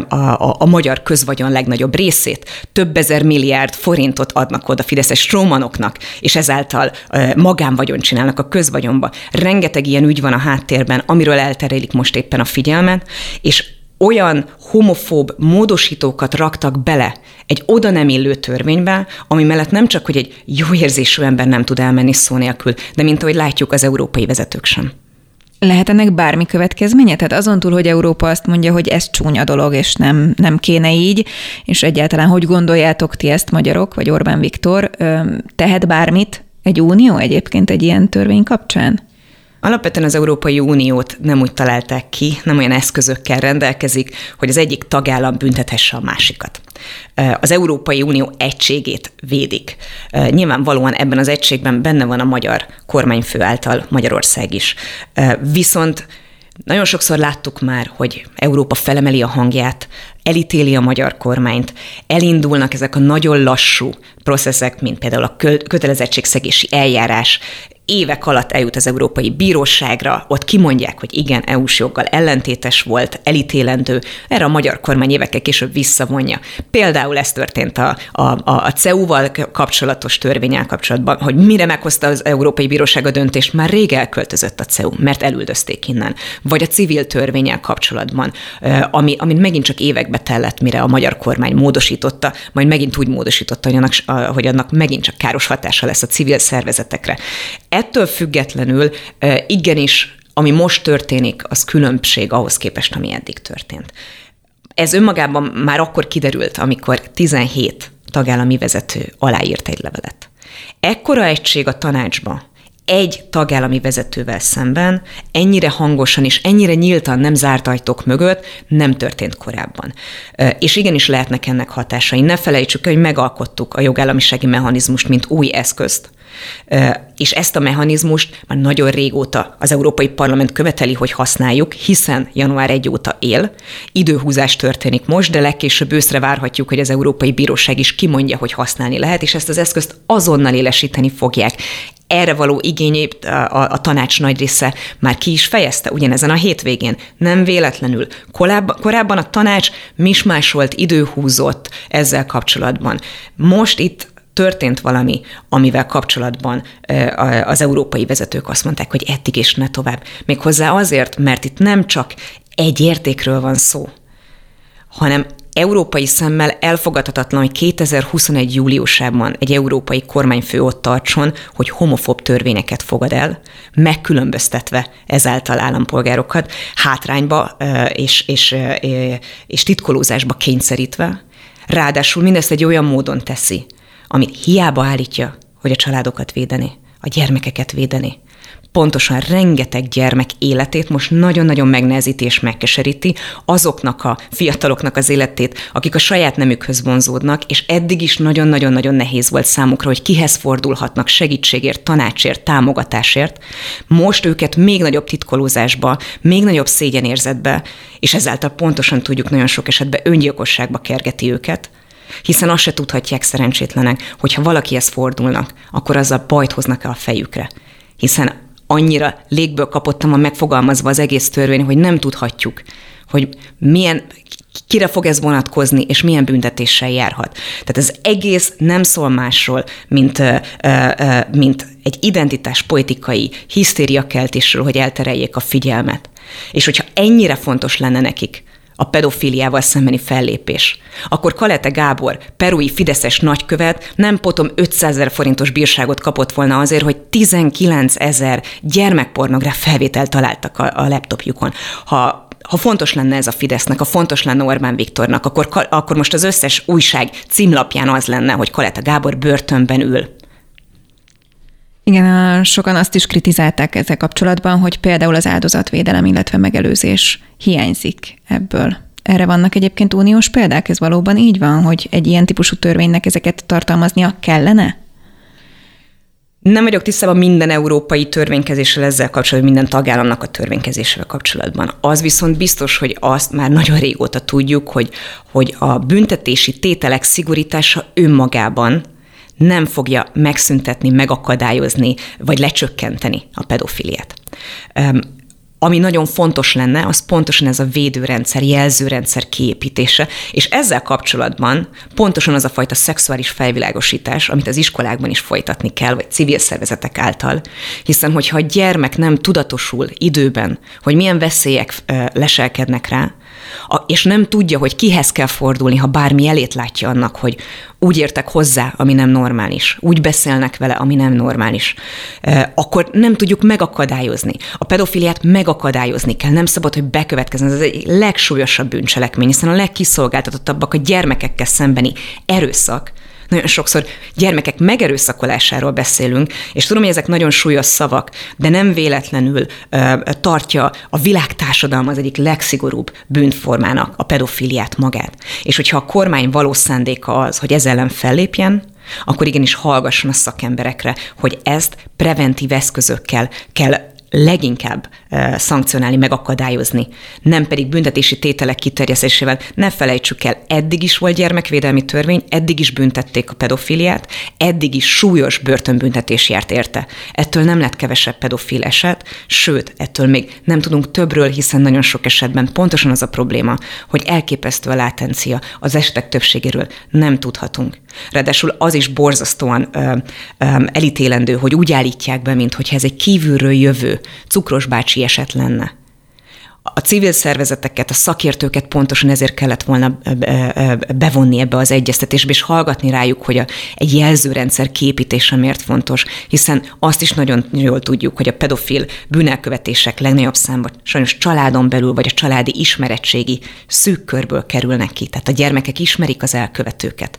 Speaker 4: a, a, a magyar közvagyon legnagyobb részét. Több ezer milliárd forintot adnak oda fideszes strómanoknak, és ezáltal magánvagyon csinálnak a közvagyonba. Rengeteg ilyen ügy van a háttérben, amiről elterelik most éppen a figyelmet, és olyan homofób módosítókat raktak bele egy oda nem illő törvénybe, ami mellett nem csak, hogy egy jó érzésű ember nem tud elmenni szó nélkül, de mint ahogy látjuk, az európai vezetők sem.
Speaker 2: Lehet ennek bármi következménye? Tehát azon túl, hogy Európa azt mondja, hogy ez csúnya dolog, és nem, nem kéne így, és egyáltalán hogy gondoljátok ti ezt magyarok, vagy Orbán Viktor, tehet bármit egy unió egyébként egy ilyen törvény kapcsán?
Speaker 4: Alapvetően az Európai Uniót nem úgy találták ki, nem olyan eszközökkel rendelkezik, hogy az egyik tagállam büntethesse a másikat. Az Európai Unió egységét védik. Nyilvánvalóan ebben az egységben benne van a magyar kormányfő által Magyarország is. Viszont nagyon sokszor láttuk már, hogy Európa felemeli a hangját, elítéli a magyar kormányt, elindulnak ezek a nagyon lassú processzek, mint például a kötelezettségszegési eljárás, évek alatt eljut az Európai Bíróságra, ott kimondják, hogy igen, EU-s joggal ellentétes volt, elítélendő, erre a magyar kormány évekkel később visszavonja. Például ez történt a, a, a CEU-val kapcsolatos törvényel kapcsolatban, hogy mire meghozta az Európai Bíróság a döntést, már rég elköltözött a CEU, mert elüldözték innen. Vagy a civil törvényel kapcsolatban, ami, amit megint csak évekbe tellett, mire a magyar kormány módosította, majd megint úgy módosította, hogy annak, hogy annak megint csak káros hatása lesz a civil szervezetekre. Ettől függetlenül igenis, ami most történik, az különbség ahhoz képest, ami eddig történt. Ez önmagában már akkor kiderült, amikor 17 tagállami vezető aláírt egy levelet. Ekkora egység a tanácsba, egy tagállami vezetővel szemben ennyire hangosan és ennyire nyíltan nem zárt ajtók mögött nem történt korábban. És igenis lehetnek ennek hatásai. Ne felejtsük, hogy megalkottuk a jogállamisági mechanizmust, mint új eszközt, és ezt a mechanizmust már nagyon régóta az Európai Parlament követeli, hogy használjuk, hiszen január 1 óta él. Időhúzás történik most, de legkésőbb őszre várhatjuk, hogy az Európai Bíróság is kimondja, hogy használni lehet, és ezt az eszközt azonnal élesíteni fogják erre való igényét a, a, a tanács nagy része már ki is fejezte ugyanezen a hétvégén. Nem véletlenül. Korábban, korábban a tanács mismásolt, időhúzott ezzel kapcsolatban. Most itt történt valami, amivel kapcsolatban az európai vezetők azt mondták, hogy eddig és ne tovább. Méghozzá azért, mert itt nem csak egy értékről van szó, hanem európai szemmel elfogadhatatlan, hogy 2021. júliusában egy európai kormányfő ott tartson, hogy homofób törvényeket fogad el, megkülönböztetve ezáltal állampolgárokat, hátrányba és, és, és titkolózásba kényszerítve. Ráadásul mindezt egy olyan módon teszi, amit hiába állítja, hogy a családokat védeni, a gyermekeket védeni. Pontosan rengeteg gyermek életét most nagyon-nagyon megnehezíti és megkeseríti azoknak a fiataloknak az életét, akik a saját nemükhöz vonzódnak, és eddig is nagyon-nagyon-nagyon nehéz volt számukra, hogy kihez fordulhatnak segítségért, tanácsért, támogatásért. Most őket még nagyobb titkolózásba, még nagyobb szégyenérzetbe, és ezáltal pontosan tudjuk nagyon sok esetben öngyilkosságba kergeti őket, hiszen azt se tudhatják szerencsétlenek, hogyha valakihez fordulnak, akkor azzal bajt hoznak el a fejükre. Hiszen annyira légből kapottam a megfogalmazva az egész törvény, hogy nem tudhatjuk, hogy milyen, kire fog ez vonatkozni, és milyen büntetéssel járhat. Tehát ez egész nem szól másról, mint, mint egy identitás politikai hisztériakeltésről, hogy eltereljék a figyelmet. És hogyha ennyire fontos lenne nekik, a pedofiliával szembeni fellépés. Akkor Kalete Gábor, perui fideszes nagykövet nem potom 500 ezer forintos bírságot kapott volna azért, hogy 19 ezer gyermekpornográf felvételt találtak a, a laptopjukon. Ha ha fontos lenne ez a Fidesznek, ha fontos lenne Orbán Viktornak, akkor, akkor most az összes újság címlapján az lenne, hogy Kaleta Gábor börtönben ül.
Speaker 2: Igen, sokan azt is kritizálták ezzel kapcsolatban, hogy például az áldozatvédelem, illetve megelőzés hiányzik ebből. Erre vannak egyébként uniós példák? Ez valóban így van, hogy egy ilyen típusú törvénynek ezeket tartalmaznia kellene?
Speaker 4: Nem vagyok tisztában minden európai törvénykezéssel ezzel kapcsolatban, minden tagállamnak a törvénykezésével kapcsolatban. Az viszont biztos, hogy azt már nagyon régóta tudjuk, hogy, hogy a büntetési tételek szigorítása önmagában nem fogja megszüntetni, megakadályozni, vagy lecsökkenteni a pedofiliát. Ami nagyon fontos lenne, az pontosan ez a védőrendszer, jelzőrendszer kiépítése, és ezzel kapcsolatban pontosan az a fajta szexuális felvilágosítás, amit az iskolákban is folytatni kell, vagy civil szervezetek által, hiszen hogyha a gyermek nem tudatosul időben, hogy milyen veszélyek leselkednek rá, és nem tudja, hogy kihez kell fordulni, ha bármi elét látja annak, hogy úgy értek hozzá, ami nem normális, úgy beszélnek vele, ami nem normális, akkor nem tudjuk megakadályozni. A pedofiliát megakadályozni kell, nem szabad, hogy bekövetkezzen. Ez egy legsúlyosabb bűncselekmény, hiszen a legkiszolgáltatottabbak a gyermekekkel szembeni erőszak, Nagyon sokszor gyermekek megerőszakolásáról beszélünk, és tudom, hogy ezek nagyon súlyos szavak, de nem véletlenül ö, tartja a világtársadalom az egyik legszigorúbb bűnformának a pedofiliát magát. És hogyha a kormány valós szándéka az, hogy ezzel ellen fellépjen, akkor igenis hallgasson a szakemberekre, hogy ezt preventív eszközökkel kell leginkább szankcionálni, megakadályozni, nem pedig büntetési tételek kiterjesztésével. Ne felejtsük el, eddig is volt gyermekvédelmi törvény, eddig is büntették a pedofiliát, eddig is súlyos börtönbüntetés járt érte. Ettől nem lett kevesebb pedofil eset, sőt, ettől még nem tudunk többről, hiszen nagyon sok esetben pontosan az a probléma, hogy elképesztő a látencia, az esetek többségéről nem tudhatunk. Ráadásul az is borzasztóan ö, ö, elítélendő, hogy úgy állítják be, mintha ez egy kívülről jövő cukros bácsi eset lenne. A civil szervezeteket, a szakértőket pontosan ezért kellett volna bevonni ebbe az egyeztetésbe, és hallgatni rájuk, hogy a, egy jelzőrendszer képítése miért fontos, hiszen azt is nagyon jól tudjuk, hogy a pedofil bűnelkövetések legnagyobb számban sajnos családon belül, vagy a családi ismeretségi szűk körből kerülnek ki. Tehát a gyermekek ismerik az elkövetőket.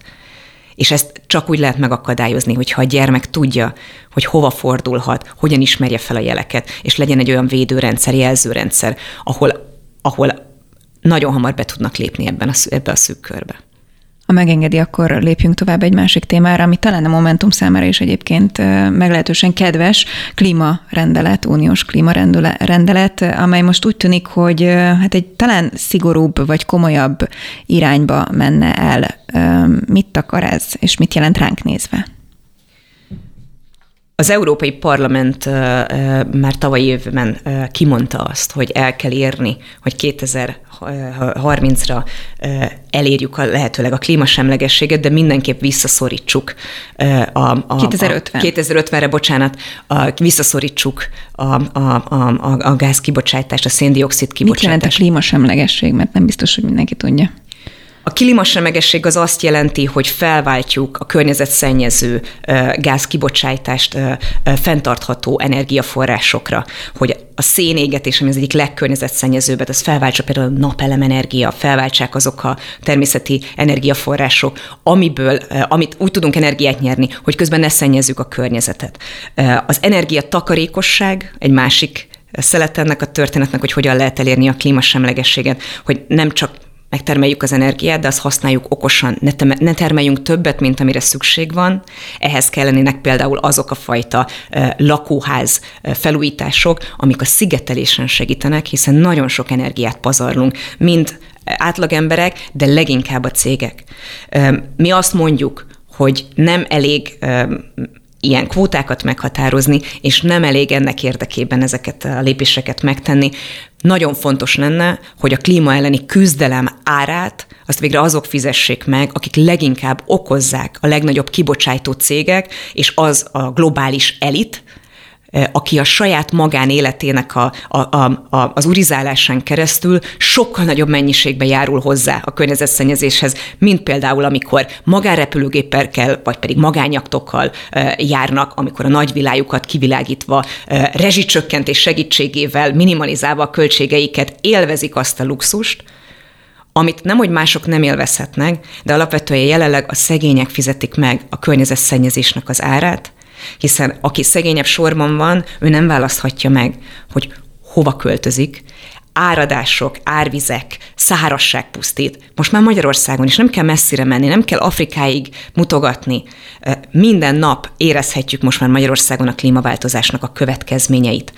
Speaker 4: És ezt csak úgy lehet megakadályozni, hogyha a gyermek tudja, hogy hova fordulhat, hogyan ismerje fel a jeleket, és legyen egy olyan védőrendszer, jelzőrendszer, ahol, ahol nagyon hamar be tudnak lépni ebben a, ebbe a szűk körbe.
Speaker 2: Ha megengedi, akkor lépjünk tovább egy másik témára, ami talán a Momentum számára is egyébként meglehetősen kedves, klímarendelet, uniós klímarendelet, amely most úgy tűnik, hogy hát egy talán szigorúbb vagy komolyabb irányba menne el. Mit akar ez, és mit jelent ránk nézve?
Speaker 4: Az Európai Parlament már tavaly évben kimondta azt, hogy el kell érni, hogy 2030-ra elérjük a lehetőleg a klímasemlegességet, de mindenképp visszaszorítsuk
Speaker 2: a, a 2050.
Speaker 4: 2050-re, bocsánat, a, visszaszorítsuk a, a, a, a gáz kibocsátást, a széndiokszid kibocsátást.
Speaker 2: Mit jelent a klímasemlegesség, mert nem biztos, hogy mindenki tudja.
Speaker 4: A klímasemlegesség az azt jelenti, hogy felváltjuk a környezetszennyező gázkibocsátást fenntartható energiaforrásokra, hogy a szénégetés, ami az egyik legkörnyezetszennyezőbbet, az felváltsa például a napelemenergia, felváltsák azok a természeti energiaforrások, amiből, amit úgy tudunk energiát nyerni, hogy közben ne szennyezzük a környezetet. Az energiatakarékosság egy másik szelet ennek a történetnek, hogy hogyan lehet elérni a klímasemlegességet, hogy nem csak megtermeljük az energiát, de azt használjuk okosan, ne, te- ne termeljünk többet, mint amire szükség van. Ehhez kellenének például azok a fajta lakóház felújítások, amik a szigetelésen segítenek, hiszen nagyon sok energiát pazarlunk, mind átlagemberek, de leginkább a cégek. Mi azt mondjuk, hogy nem elég ilyen kvótákat meghatározni, és nem elég ennek érdekében ezeket a lépéseket megtenni. Nagyon fontos lenne, hogy a klíma elleni küzdelem árát azt végre azok fizessék meg, akik leginkább okozzák a legnagyobb kibocsátó cégek, és az a globális elit, aki a saját magánéletének a, a, a, a, az urizálásán keresztül sokkal nagyobb mennyiségben járul hozzá a környezetszennyezéshez, mint például, amikor magánrepülőgéperkel, vagy pedig magányaktokkal járnak, amikor a nagyvilágukat kivilágítva, rezsicsökkentés segítségével, minimalizálva a költségeiket élvezik azt a luxust, amit nem, hogy mások nem élvezhetnek, de alapvetően jelenleg a szegények fizetik meg a környezetszennyezésnek az árát, hiszen aki szegényebb sorban van, ő nem választhatja meg, hogy hova költözik, áradások, árvizek, szárasság pusztít. Most már Magyarországon is nem kell messzire menni, nem kell Afrikáig mutogatni. Minden nap érezhetjük most már Magyarországon a klímaváltozásnak a következményeit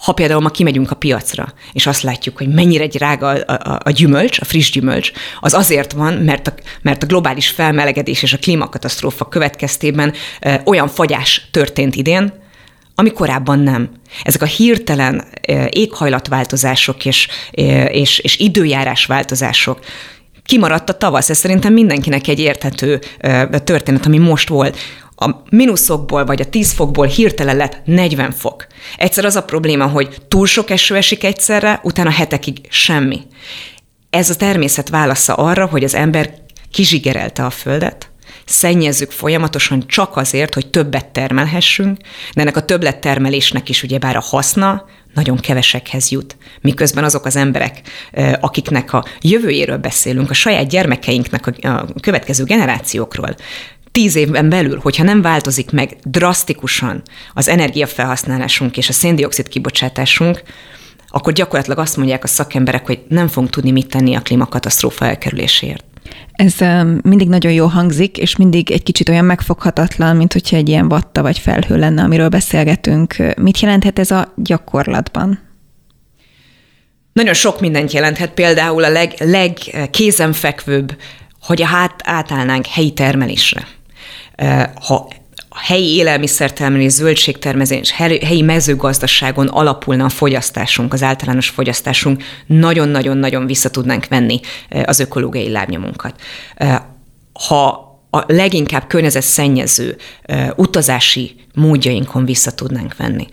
Speaker 4: ha például ma kimegyünk a piacra, és azt látjuk, hogy mennyire drága a, a, a gyümölcs, a friss gyümölcs, az azért van, mert a, mert a globális felmelegedés és a klímakatasztrófa következtében e, olyan fagyás történt idén, ami korábban nem. Ezek a hirtelen e, éghajlatváltozások és, e, és, és időjárás kimaradt a tavasz. Ez szerintem mindenkinek egy érthető történet, ami most volt a mínuszokból vagy a 10 fokból hirtelen lett 40 fok. Egyszer az a probléma, hogy túl sok eső esik egyszerre, utána hetekig semmi. Ez a természet válasza arra, hogy az ember kizsigerelte a földet, szennyezzük folyamatosan csak azért, hogy többet termelhessünk, de ennek a többlettermelésnek is ugyebár a haszna nagyon kevesekhez jut. Miközben azok az emberek, akiknek a jövőjéről beszélünk, a saját gyermekeinknek a következő generációkról, tíz évben belül, hogyha nem változik meg drasztikusan az energiafelhasználásunk és a széndiokszid kibocsátásunk, akkor gyakorlatilag azt mondják a szakemberek, hogy nem fogunk tudni mit tenni a klímakatasztrófa elkerüléséért.
Speaker 2: Ez mindig nagyon jó hangzik, és mindig egy kicsit olyan megfoghatatlan, mint hogyha egy ilyen vatta vagy felhő lenne, amiről beszélgetünk. Mit jelenthet ez a gyakorlatban?
Speaker 4: Nagyon sok mindent jelenthet, például a leg, legkézenfekvőbb, hogy a hát átállnánk helyi termelésre. Ha a helyi élelmiszertermelés, zöldségtermelés, helyi mezőgazdaságon alapulna a fogyasztásunk, az általános fogyasztásunk, nagyon-nagyon-nagyon vissza tudnánk venni az ökológiai lábnyomunkat. Ha a leginkább környezetszennyező utazási módjainkon vissza tudnánk venni.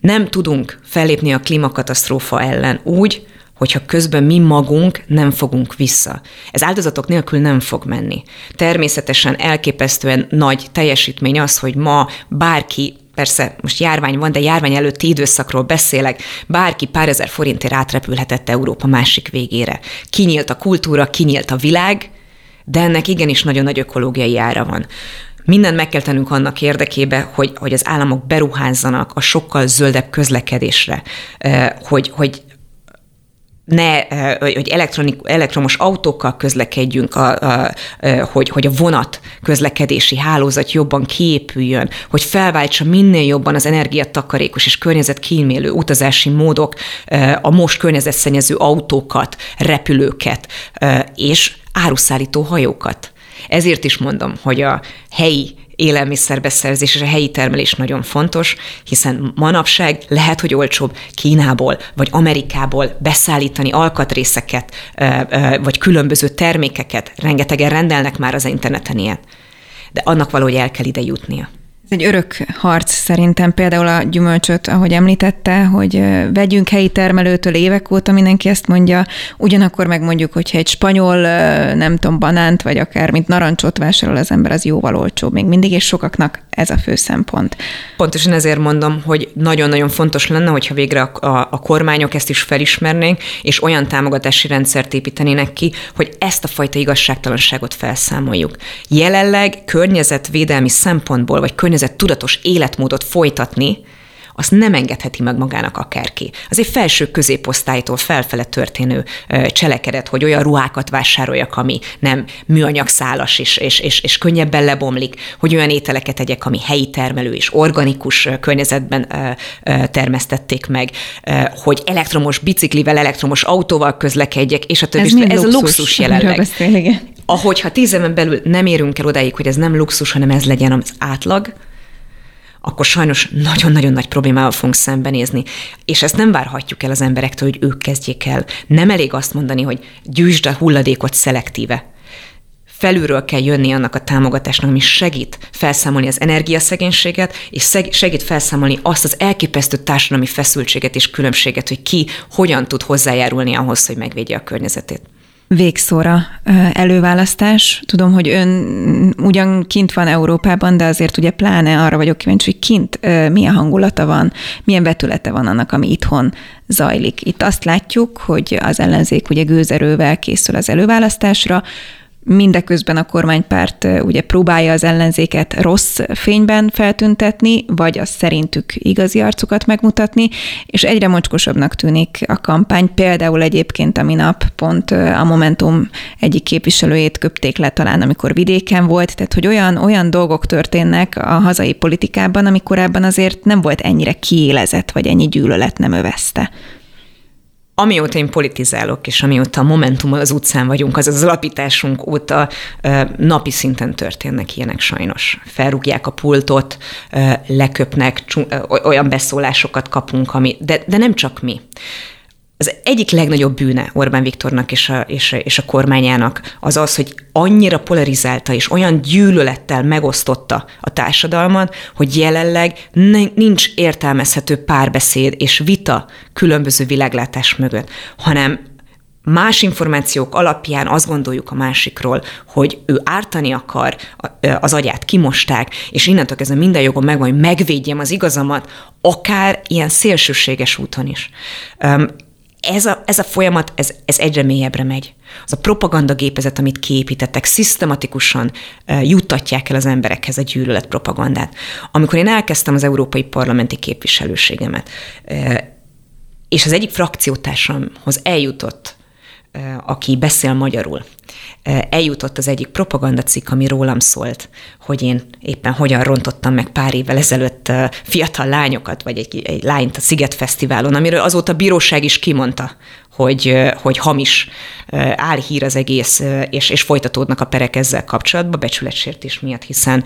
Speaker 4: Nem tudunk fellépni a klímakatasztrófa ellen úgy, hogyha közben mi magunk nem fogunk vissza. Ez áldozatok nélkül nem fog menni. Természetesen elképesztően nagy teljesítmény az, hogy ma bárki persze most járvány van, de járvány előtti időszakról beszélek, bárki pár ezer forintért átrepülhetett Európa másik végére. Kinyílt a kultúra, kinyílt a világ, de ennek igenis nagyon nagy ökológiai ára van. Mindent meg kell tennünk annak érdekébe, hogy, hogy az államok beruházzanak a sokkal zöldebb közlekedésre, eh, hogy, hogy ne, eh, hogy elektronik, elektromos autókkal közlekedjünk, a, a, a, hogy, hogy a vonat közlekedési hálózat jobban kiépüljön, hogy felváltsa minél jobban az energiatakarékos és környezetkímélő utazási módok eh, a most környezetszennyező autókat, repülőket eh, és áruszállító hajókat. Ezért is mondom, hogy a helyi élelmiszerbeszerzés és a helyi termelés nagyon fontos, hiszen manapság lehet, hogy olcsóbb Kínából vagy Amerikából beszállítani alkatrészeket, vagy különböző termékeket. Rengetegen rendelnek már az interneten ilyen. De annak valahogy el kell ide jutnia.
Speaker 2: Ez egy örök harc szerintem például a gyümölcsöt, ahogy említette, hogy vegyünk helyi termelőtől évek óta, mindenki ezt mondja, ugyanakkor meg mondjuk, hogyha egy spanyol, nem tudom, banánt, vagy akár mint narancsot vásárol az ember, az jóval olcsóbb még mindig, és sokaknak ez a fő szempont.
Speaker 4: Pontosan ezért mondom, hogy nagyon-nagyon fontos lenne, hogyha végre a, a, a kormányok ezt is felismernénk, és olyan támogatási rendszert építenének ki, hogy ezt a fajta igazságtalanságot felszámoljuk. Jelenleg környezetvédelmi szempontból, vagy környezet környezet tudatos életmódot folytatni, azt nem engedheti meg magának akárki. Az egy felső középosztálytól felfele történő cselekedet, hogy olyan ruhákat vásároljak, ami nem műanyag szálas és, és, és, és könnyebben lebomlik, hogy olyan ételeket tegyek, ami helyi termelő és organikus környezetben termesztették meg, hogy elektromos biciklivel, elektromos autóval közlekedjek, és a többi.
Speaker 2: Ez, ez luxus, a luxus jelenleg. Beszél, igen.
Speaker 4: Ahogyha tíz éven belül nem érünk el odáig, hogy ez nem luxus, hanem ez legyen az átlag, akkor sajnos nagyon-nagyon nagy problémával fogunk szembenézni. És ezt nem várhatjuk el az emberektől, hogy ők kezdjék el. Nem elég azt mondani, hogy gyűjtsd a hulladékot szelektíve. Felülről kell jönni annak a támogatásnak, ami segít felszámolni az energiaszegénységet, és segít felszámolni azt az elképesztő társadalmi feszültséget és különbséget, hogy ki hogyan tud hozzájárulni ahhoz, hogy megvédje a környezetét
Speaker 2: végszóra előválasztás. Tudom, hogy ön ugyan kint van Európában, de azért ugye pláne arra vagyok kíváncsi, hogy kint milyen hangulata van, milyen vetülete van annak, ami itthon zajlik. Itt azt látjuk, hogy az ellenzék ugye gőzerővel készül az előválasztásra, mindeközben a kormánypárt ugye próbálja az ellenzéket rossz fényben feltüntetni, vagy az szerintük igazi arcukat megmutatni, és egyre mocskosabbnak tűnik a kampány. Például egyébként a minap pont a Momentum egyik képviselőjét köpték le talán, amikor vidéken volt, tehát hogy olyan, olyan dolgok történnek a hazai politikában, ami korábban azért nem volt ennyire kiélezett, vagy ennyi gyűlölet nem övezte
Speaker 4: amióta én politizálok, és amióta a Momentummal az utcán vagyunk, az az alapításunk óta napi szinten történnek ilyenek sajnos. Felrúgják a pultot, leköpnek, olyan beszólásokat kapunk, ami, de, de nem csak mi az egyik legnagyobb bűne Orbán Viktornak és a, és, és a kormányának az az, hogy annyira polarizálta és olyan gyűlölettel megosztotta a társadalmat, hogy jelenleg nincs értelmezhető párbeszéd és vita különböző világlátás mögött, hanem más információk alapján azt gondoljuk a másikról, hogy ő ártani akar, az agyát kimosták, és innentől kezdve minden jogom megvan, hogy megvédjem az igazamat, akár ilyen szélsőséges úton is ez a, ez a folyamat, ez, ez egyre mélyebbre megy. Az a propaganda gépezet, amit kiépítettek, szisztematikusan uh, juttatják el az emberekhez a gyűlölet propagandát. Amikor én elkezdtem az európai parlamenti képviselőségemet, uh, és az egyik frakciótársamhoz eljutott, aki beszél magyarul, eljutott az egyik propagandacikk, ami rólam szólt, hogy én éppen hogyan rontottam meg pár évvel ezelőtt fiatal lányokat, vagy egy, egy lányt a Sziget Fesztiválon, amiről azóta a bíróság is kimondta, hogy, hogy hamis álhír az egész, és, és folytatódnak a perek ezzel kapcsolatban, becsületsértés miatt, hiszen,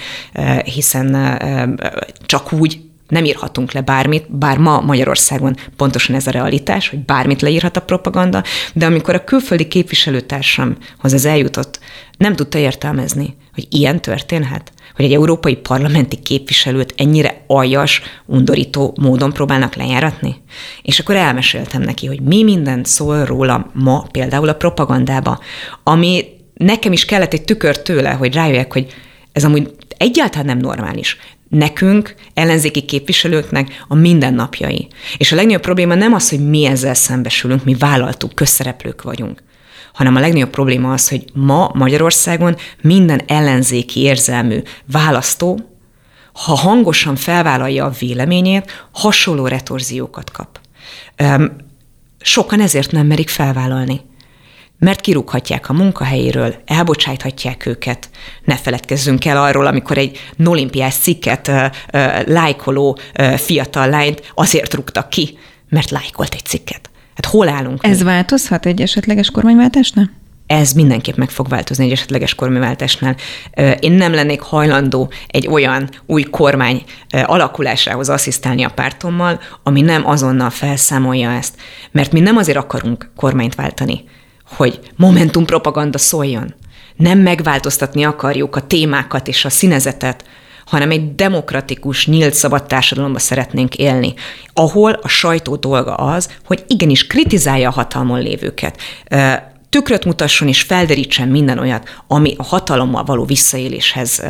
Speaker 4: hiszen csak úgy nem írhatunk le bármit, bár ma Magyarországon pontosan ez a realitás, hogy bármit leírhat a propaganda, de amikor a külföldi képviselőtársamhoz ez eljutott, nem tudta értelmezni, hogy ilyen történhet, hogy egy európai parlamenti képviselőt ennyire aljas, undorító módon próbálnak lejáratni. És akkor elmeséltem neki, hogy mi minden szól róla ma például a propagandába, ami nekem is kellett egy tükör tőle, hogy rájöjjek, hogy ez amúgy egyáltalán nem normális nekünk, ellenzéki képviselőknek a mindennapjai. És a legnagyobb probléma nem az, hogy mi ezzel szembesülünk, mi vállaltuk, közszereplők vagyunk, hanem a legnagyobb probléma az, hogy ma Magyarországon minden ellenzéki érzelmű választó, ha hangosan felvállalja a véleményét, hasonló retorziókat kap. Sokan ezért nem merik felvállalni mert kirúghatják a munkahelyéről, elbocsájthatják őket. Ne feledkezzünk el arról, amikor egy olimpiás cikket uh, uh, lájkoló uh, fiatal lányt azért rúgtak ki, mert lájkolt egy cikket. Hát hol állunk?
Speaker 2: Ez mi? változhat egy esetleges kormányváltásnál?
Speaker 4: ez mindenképp meg fog változni egy esetleges kormányváltásnál. Én nem lennék hajlandó egy olyan új kormány alakulásához asszisztálni a pártommal, ami nem azonnal felszámolja ezt. Mert mi nem azért akarunk kormányt váltani, hogy Momentum propaganda szóljon. Nem megváltoztatni akarjuk a témákat és a színezetet, hanem egy demokratikus, nyílt, szabad társadalomba szeretnénk élni, ahol a sajtó dolga az, hogy igenis kritizálja a hatalmon lévőket, tükröt mutasson és felderítsen minden olyat, ami a hatalommal való visszaéléshez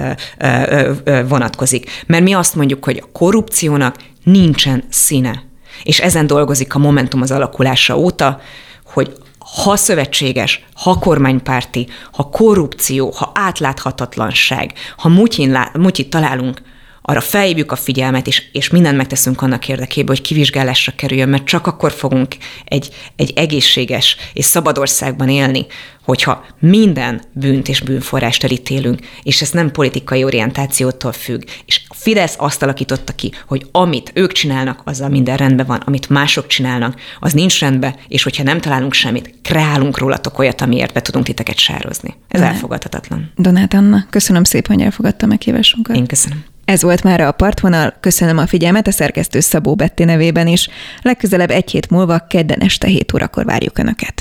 Speaker 4: vonatkozik. Mert mi azt mondjuk, hogy a korrupciónak nincsen színe. És ezen dolgozik a Momentum az alakulása óta, hogy ha szövetséges, ha kormánypárti, ha korrupció, ha átláthatatlanság, ha mutyin, mutyit találunk, arra felhívjuk a figyelmet, és, és mindent megteszünk annak érdekében, hogy kivizsgálásra kerüljön, mert csak akkor fogunk egy, egy egészséges és szabad országban élni, hogyha minden bűnt és bűnforrást elítélünk, és ez nem politikai orientációtól függ. És a Fidesz azt alakította ki, hogy amit ők csinálnak, azzal minden rendben van, amit mások csinálnak, az nincs rendben, és hogyha nem találunk semmit, kreálunk rólatok olyat, amiért be tudunk titeket sározni. Ez Donát. elfogadhatatlan.
Speaker 2: Donát Anna, köszönöm szépen, hogy elfogadta meghívásunkat.
Speaker 4: Én köszönöm.
Speaker 2: Ez volt már a partvonal, köszönöm a figyelmet a szerkesztő Szabó Betti nevében is. Legközelebb egy hét múlva kedden este 7 órakor várjuk Önöket.